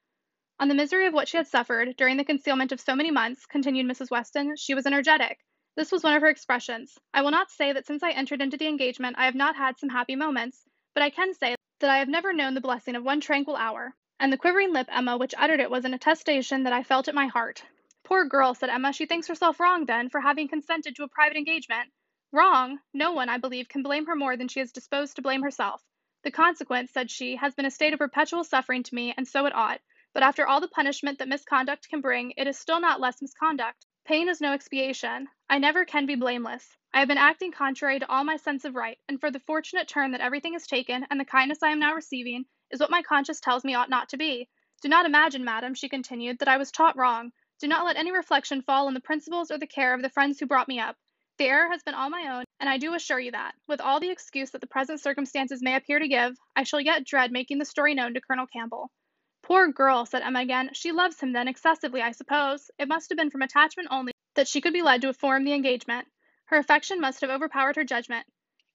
On the misery of what she had suffered during the concealment of so many months, continued Mrs. Weston, she was energetic. This was one of her expressions. I will not say that since I entered into the engagement I have not had some happy moments, but I can say that I have never known the blessing of one tranquil hour. And the quivering lip, Emma, which uttered it was an attestation that I felt at my heart. Poor girl, said Emma, she thinks herself wrong, then, for having consented to a private engagement. Wrong? No one, I believe, can blame her more than she is disposed to blame herself. The consequence, said she, has been a state of perpetual suffering to me, and so it ought. But after all the punishment that misconduct can bring, it is still not less misconduct. Pain is no expiation. I never can be blameless. I have been acting contrary to all my sense of right, and for the fortunate turn that everything has taken, and the kindness I am now receiving, is what my conscience tells me ought not to be. Do not imagine, madam, she continued, that I was taught wrong. Do not let any reflection fall on the principles or the care of the friends who brought me up. The error has been all my own, and I do assure you that, with all the excuse that the present circumstances may appear to give, I shall yet dread making the story known to Colonel Campbell. Poor girl, said Emma again. She loves him then excessively, I suppose. It must have been from attachment only that she could be led to form the engagement. Her affection must have overpowered her judgment.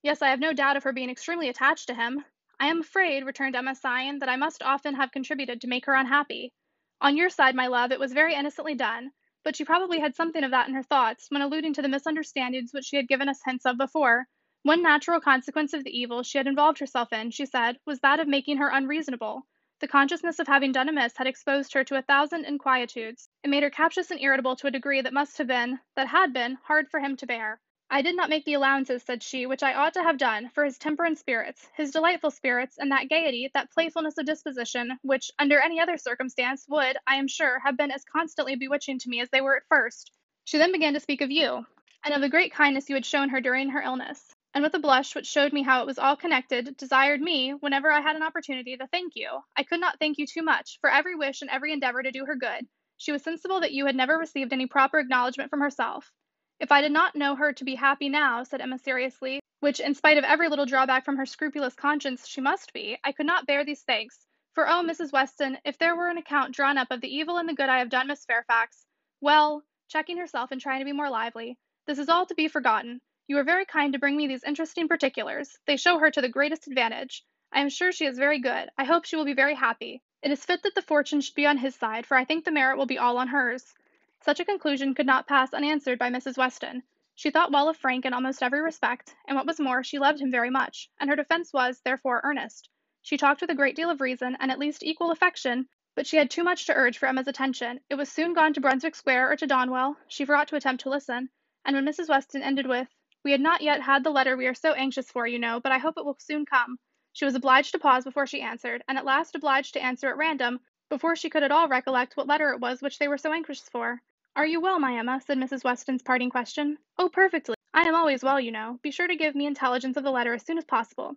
Yes, I have no doubt of her being extremely attached to him. I am afraid, returned Emma, sighing, that I must often have contributed to make her unhappy. On your side, my love, it was very innocently done, but she probably had something of that in her thoughts when alluding to the misunderstandings which she had given us hints of before. One natural consequence of the evil she had involved herself in, she said, was that of making her unreasonable. The consciousness of having done amiss had exposed her to a thousand inquietudes. It made her captious and irritable to a degree that must have been, that had been, hard for him to bear. I did not make the allowances, said she, which I ought to have done, for his temper and spirits, his delightful spirits, and that gaiety, that playfulness of disposition, which, under any other circumstance, would, I am sure, have been as constantly bewitching to me as they were at first. She then began to speak of you, and of the great kindness you had shown her during her illness. And with a blush which showed me how it was all connected, desired me, whenever I had an opportunity, to thank you. I could not thank you too much, for every wish and every endeavor to do her good. She was sensible that you had never received any proper acknowledgment from herself. If I did not know her to be happy now, said Emma seriously, which, in spite of every little drawback from her scrupulous conscience, she must be, I could not bear these thanks. For oh, Mrs. Weston, if there were an account drawn up of the evil and the good I have done Miss Fairfax, well, checking herself and trying to be more lively, this is all to be forgotten. You are very kind to bring me these interesting particulars. They show her to the greatest advantage. I am sure she is very good. I hope she will be very happy. It is fit that the fortune should be on his side, for I think the merit will be all on hers. Such a conclusion could not pass unanswered by Mrs. Weston. She thought well of Frank in almost every respect, and what was more, she loved him very much, and her defence was, therefore, earnest. She talked with a great deal of reason, and at least equal affection, but she had too much to urge for Emma's attention. It was soon gone to Brunswick Square or to Donwell. She forgot to attempt to listen, and when Mrs. Weston ended with, we had not yet had the letter we are so anxious for, you know, but I hope it will soon come. She was obliged to pause before she answered, and at last obliged to answer at random, before she could at all recollect what letter it was which they were so anxious for. Are you well, my Emma? said Mrs. Weston's parting question. Oh, perfectly. I am always well, you know. Be sure to give me intelligence of the letter as soon as possible.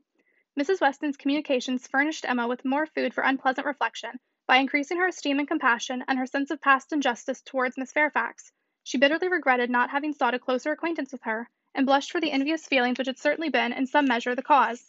Mrs. Weston's communications furnished Emma with more food for unpleasant reflection, by increasing her esteem and compassion, and her sense of past injustice towards Miss Fairfax. She bitterly regretted not having sought a closer acquaintance with her, and blushed for the envious feelings which had certainly been, in some measure, the cause.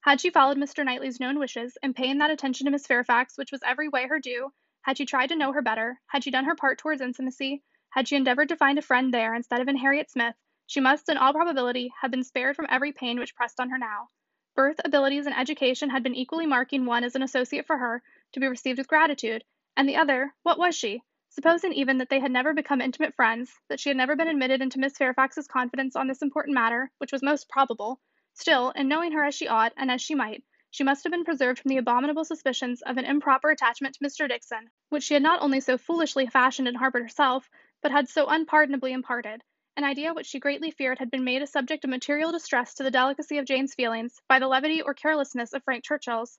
Had she followed Mr. Knightley's known wishes, and paying that attention to Miss Fairfax which was every way her due, had she tried to know her better, had she done her part towards intimacy, had she endeavored to find a friend there instead of in Harriet Smith, she must, in all probability, have been spared from every pain which pressed on her now. Birth, abilities, and education had been equally marking one as an associate for her, to be received with gratitude, and the other, what was she? Supposing even that they had never become intimate friends, that she had never been admitted into Miss Fairfax's confidence on this important matter, which was most probable, still, in knowing her as she ought, and as she might, she must have been preserved from the abominable suspicions of an improper attachment to Mr. Dixon, which she had not only so foolishly fashioned and harbored herself, but had so unpardonably imparted, an idea which she greatly feared had been made a subject of material distress to the delicacy of Jane's feelings by the levity or carelessness of Frank Churchill's.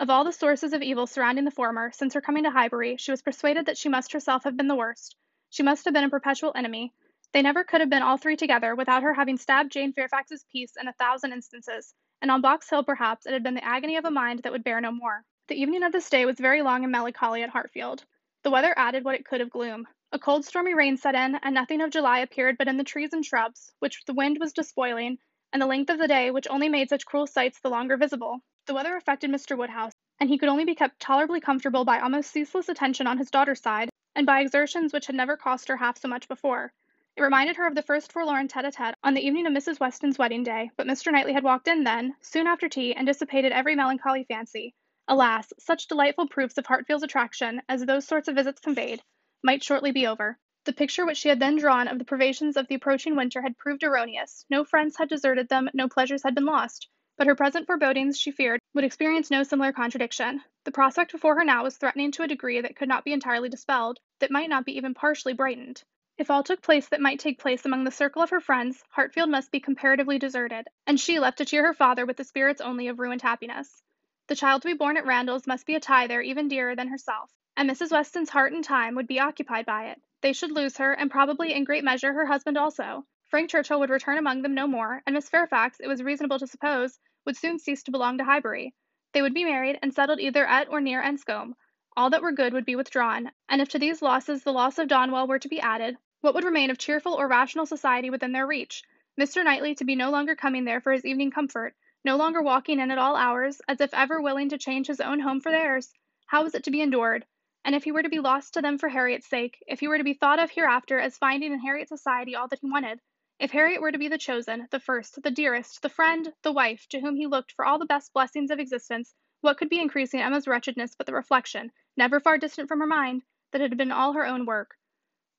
Of all the sources of evil surrounding the former, since her coming to Highbury, she was persuaded that she must herself have been the worst. She must have been a perpetual enemy. They never could have been all three together without her having stabbed Jane Fairfax's peace in a thousand instances, and on Box Hill perhaps it had been the agony of a mind that would bear no more. The evening of this day was very long and melancholy at Hartfield. The weather added what it could of gloom. A cold stormy rain set in, and nothing of July appeared but in the trees and shrubs, which the wind was despoiling, and the length of the day, which only made such cruel sights the longer visible. The weather affected Mr. Woodhouse, and he could only be kept tolerably comfortable by almost ceaseless attention on his daughter's side, and by exertions which had never cost her half so much before. It reminded her of the first forlorn tete a tete on the evening of Mrs. Weston's wedding day, but Mr. Knightley had walked in then, soon after tea, and dissipated every melancholy fancy. Alas, such delightful proofs of Hartfield's attraction, as those sorts of visits conveyed, might shortly be over. The picture which she had then drawn of the privations of the approaching winter had proved erroneous. No friends had deserted them, no pleasures had been lost. But her present forebodings, she feared, would experience no similar contradiction. The prospect before her now was threatening to a degree that could not be entirely dispelled, that might not be even partially brightened. If all took place that might take place among the circle of her friends, Hartfield must be comparatively deserted, and she left to cheer her father with the spirits only of ruined happiness. The child to be born at Randalls must be a tie there even dearer than herself, and Mrs. Weston's heart and time would be occupied by it. They should lose her, and probably in great measure her husband also. Frank Churchill would return among them no more, and Miss Fairfax, it was reasonable to suppose, would soon cease to belong to Highbury. They would be married and settled either at or near Enscombe. All that were good would be withdrawn, and if to these losses the loss of Donwell were to be added, what would remain of cheerful or rational society within their reach? Mr. Knightley to be no longer coming there for his evening comfort, no longer walking in at all hours, as if ever willing to change his own home for theirs. How was it to be endured? And if he were to be lost to them for Harriet's sake, if he were to be thought of hereafter as finding in Harriet's society all that he wanted, if Harriet were to be the chosen, the first, the dearest, the friend, the wife, to whom he looked for all the best blessings of existence, what could be increasing Emma's wretchedness but the reflection, never far distant from her mind, that it had been all her own work?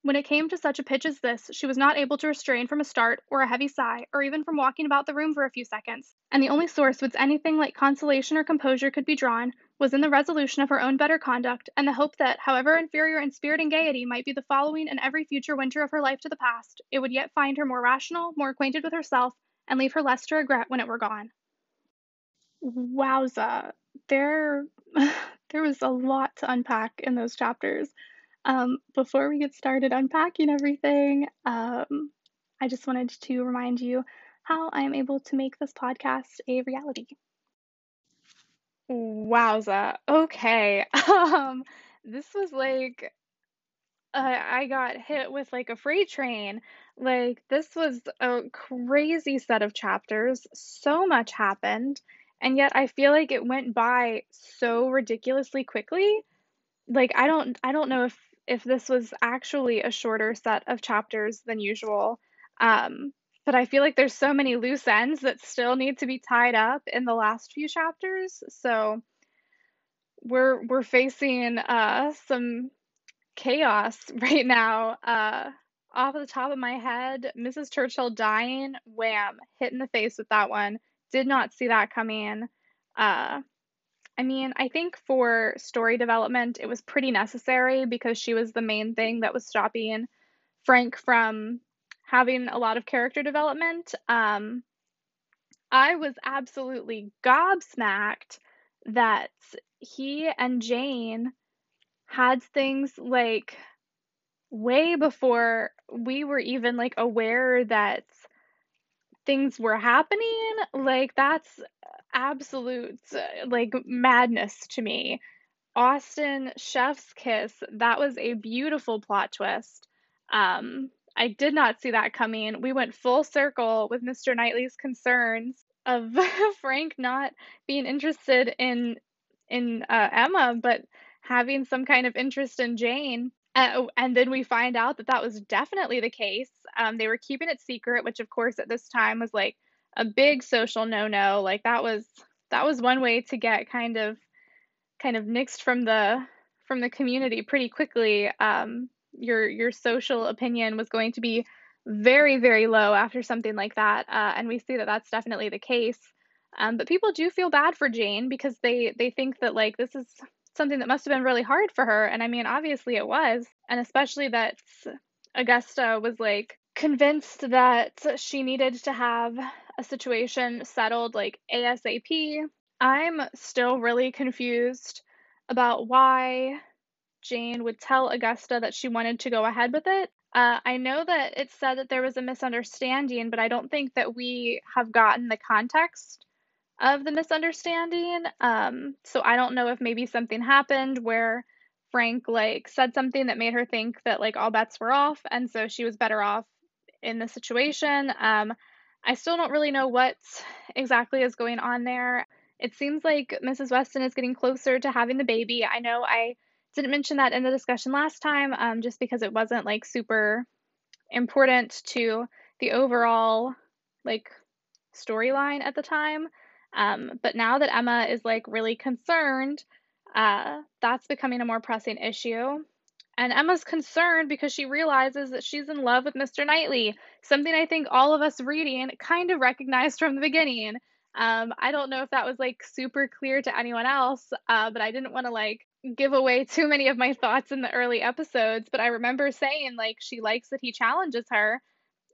When it came to such a pitch as this, she was not able to restrain from a start, or a heavy sigh, or even from walking about the room for a few seconds, and the only source whence anything like consolation or composure could be drawn was in the resolution of her own better conduct, and the hope that, however inferior in spirit and gaiety might be the following and every future winter of her life to the past, it would yet find her more rational, more acquainted with herself, and leave her less to regret when it were gone. Wowza, there, there was a lot to unpack in those chapters. Um, before we get started unpacking everything, um, I just wanted to remind you how I am able to make this podcast a reality. Wowza. Okay. Um, this was like uh, I got hit with like a freight train. Like, this was a crazy set of chapters. So much happened, and yet I feel like it went by so ridiculously quickly. Like, I don't I don't know if if this was actually a shorter set of chapters than usual. Um, but I feel like there's so many loose ends that still need to be tied up in the last few chapters. So we're we're facing uh some chaos right now. Uh, off the top of my head, Mrs. Churchill dying, wham, hit in the face with that one. Did not see that coming. Uh, I mean, I think for story development, it was pretty necessary because she was the main thing that was stopping Frank from having a lot of character development. Um, I was absolutely gobsmacked that he and Jane had things like way before we were even like aware that things were happening. Like that's absolute like madness to me. Austen Chef's Kiss, that was a beautiful plot twist. Um, I did not see that coming. We went full circle with Mr. Knightley's concerns of Frank not being interested in in uh, Emma, but having some kind of interest in Jane. Uh, and then we find out that that was definitely the case. Um, they were keeping it secret, which of course at this time was like a big social no-no. Like that was that was one way to get kind of kind of nixed from the from the community pretty quickly. Um, your your social opinion was going to be very very low after something like that, uh, and we see that that's definitely the case. Um, but people do feel bad for Jane because they they think that like this is something that must have been really hard for her. And I mean, obviously it was. And especially that Augusta was like convinced that she needed to have a situation settled like ASAP. I'm still really confused about why Jane would tell Augusta that she wanted to go ahead with it. Uh, I know that it said that there was a misunderstanding, but I don't think that we have gotten the context of the misunderstanding. Um, so I don't know if maybe something happened where Frank like said something that made her think that like all bets were off, and so she was better off in the situation. Um, I still don't really know what exactly is going on there. It seems like Mrs. Weston is getting closer to having the baby. I know I didn't mention that in the discussion last time, um, just because it wasn't like super important to the overall like storyline at the time. Um, but now that Emma is like really concerned, uh, that's becoming a more pressing issue. And Emma's concerned because she realizes that she's in love with Mr. Knightley, something I think all of us reading kind of recognized from the beginning. Um, I don't know if that was like super clear to anyone else, uh, but I didn't want to like give away too many of my thoughts in the early episodes. But I remember saying like she likes that he challenges her.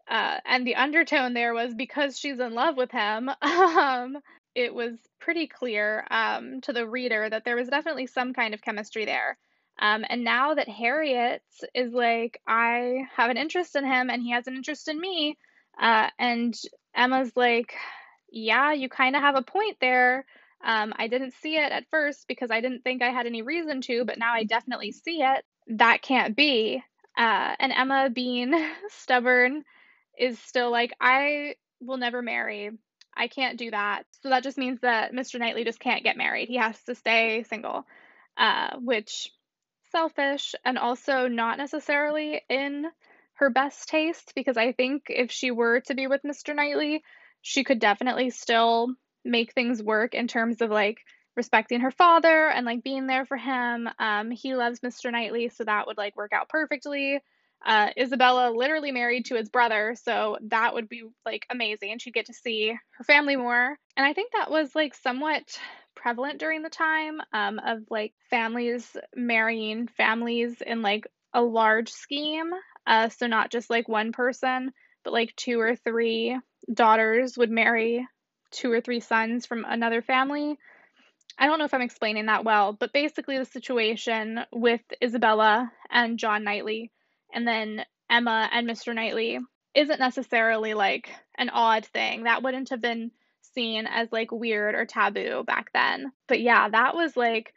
Uh, and the undertone there was because she's in love with him. um, it was pretty clear um, to the reader that there was definitely some kind of chemistry there. Um, and now that Harriet is like, I have an interest in him and he has an interest in me, uh, and Emma's like, yeah, you kind of have a point there. Um, I didn't see it at first because I didn't think I had any reason to, but now I definitely see it. That can't be. Uh, and Emma, being stubborn, is still like, I will never marry. I can't do that. So that just means that Mr. Knightley just can't get married. He has to stay single, uh, which selfish and also not necessarily in her best taste because I think if she were to be with Mr. Knightley, she could definitely still make things work in terms of like respecting her father and like being there for him. Um, he loves Mr. Knightley, so that would like work out perfectly. Uh, Isabella literally married to his brother, so that would be like amazing. She'd get to see her family more. And I think that was like somewhat prevalent during the time um, of like families marrying families in like a large scheme. Uh, so not just like one person, but like two or three daughters would marry two or three sons from another family. I don't know if I'm explaining that well, but basically the situation with Isabella and John Knightley and then Emma and Mr. Knightley isn't necessarily like an odd thing. That wouldn't have been seen as like weird or taboo back then. But yeah, that was like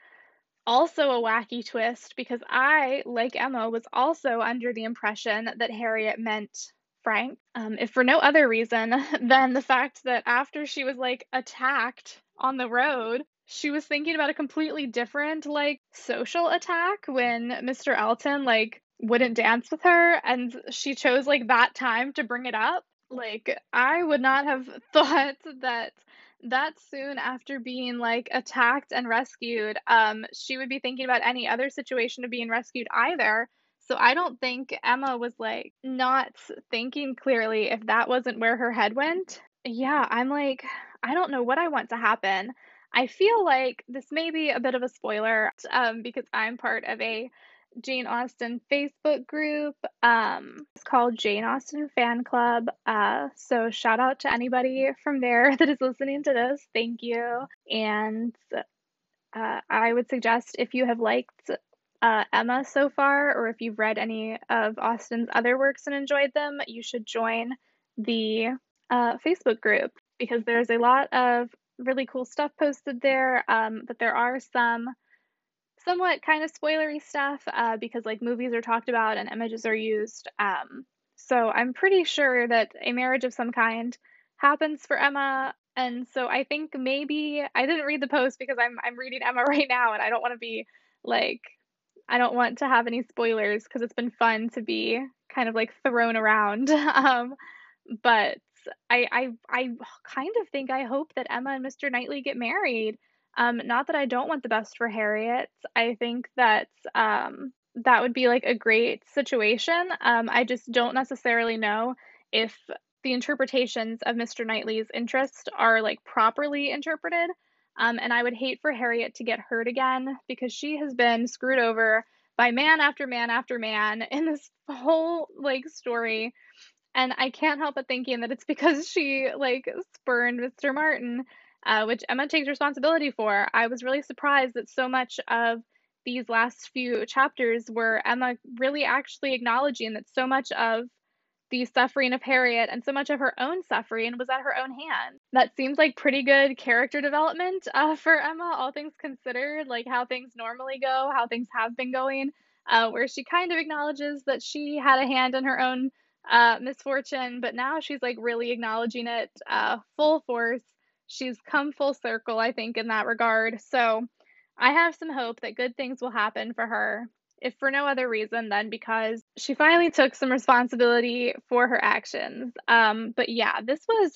also a wacky twist because I, like Emma, was also under the impression that Harriet meant Frank, um, if for no other reason than the fact that after she was like attacked on the road, she was thinking about a completely different like social attack when Mr. Elton like wouldn't dance with her and she chose like that time to bring it up. Like I would not have thought that that soon after being like attacked and rescued, um, she would be thinking about any other situation of being rescued either. So I don't think Emma was like not thinking clearly if that wasn't where her head went. Yeah, I'm like, I don't know what I want to happen. I feel like this may be a bit of a spoiler um, because I'm part of a Jane Austen Facebook group. Um, it's called Jane Austen Fan Club. Uh, so shout out to anybody from there that is listening to this. Thank you. And uh, I would suggest if you have liked uh, Emma so far, or if you've read any of Austen's other works and enjoyed them, you should join the uh, Facebook group because there's a lot of really cool stuff posted there. Um, but there are some somewhat kind of spoilery stuff uh, because like movies are talked about and images are used. Um, so I'm pretty sure that a marriage of some kind happens for Emma. And so I think maybe I didn't read the post because I'm I'm reading Emma right now and I don't want to be like I don't want to have any spoilers because it's been fun to be kind of like thrown around. um, but I, I I kind of think I hope that Emma and Mr. Knightley get married. Um, not that I don't want the best for Harriet. I think that um, that would be like a great situation. Um, I just don't necessarily know if the interpretations of Mr. Knightley's interest are like properly interpreted. Um, and I would hate for Harriet to get hurt again because she has been screwed over by man after man after man in this whole like story. And I can't help but thinking that it's because she like spurned Mr. Martin, uh, which Emma takes responsibility for. I was really surprised that so much of these last few chapters were Emma really actually acknowledging that so much of the suffering of Harriet and so much of her own suffering was at her own hand. That seems like pretty good character development uh, for Emma, all things considered, like how things normally go, how things have been going, uh, where she kind of acknowledges that she had a hand in her own uh, misfortune, but now she's like really acknowledging it uh, full force. She's come full circle, I think, in that regard. So I have some hope that good things will happen for her if for no other reason than because she finally took some responsibility for her actions. Um, but yeah, this was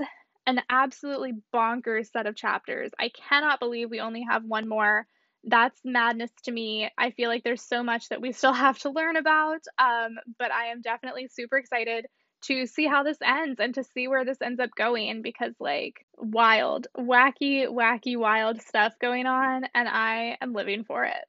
an absolutely bonkers set of chapters. I cannot believe we only have one more. That's madness to me. I feel like there's so much that we still have to learn about, um, but I am definitely super excited to see how this ends and to see where this ends up going because, like, wild, wacky, wacky, wild stuff going on, and I am living for it.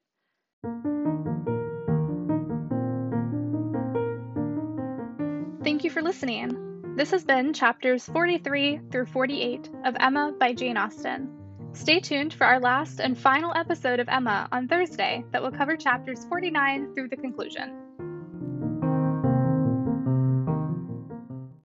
Thank you for listening. This has been chapters 43 through 48 of Emma by Jane Austen. Stay tuned for our last and final episode of Emma on Thursday that will cover chapters 49 through the conclusion.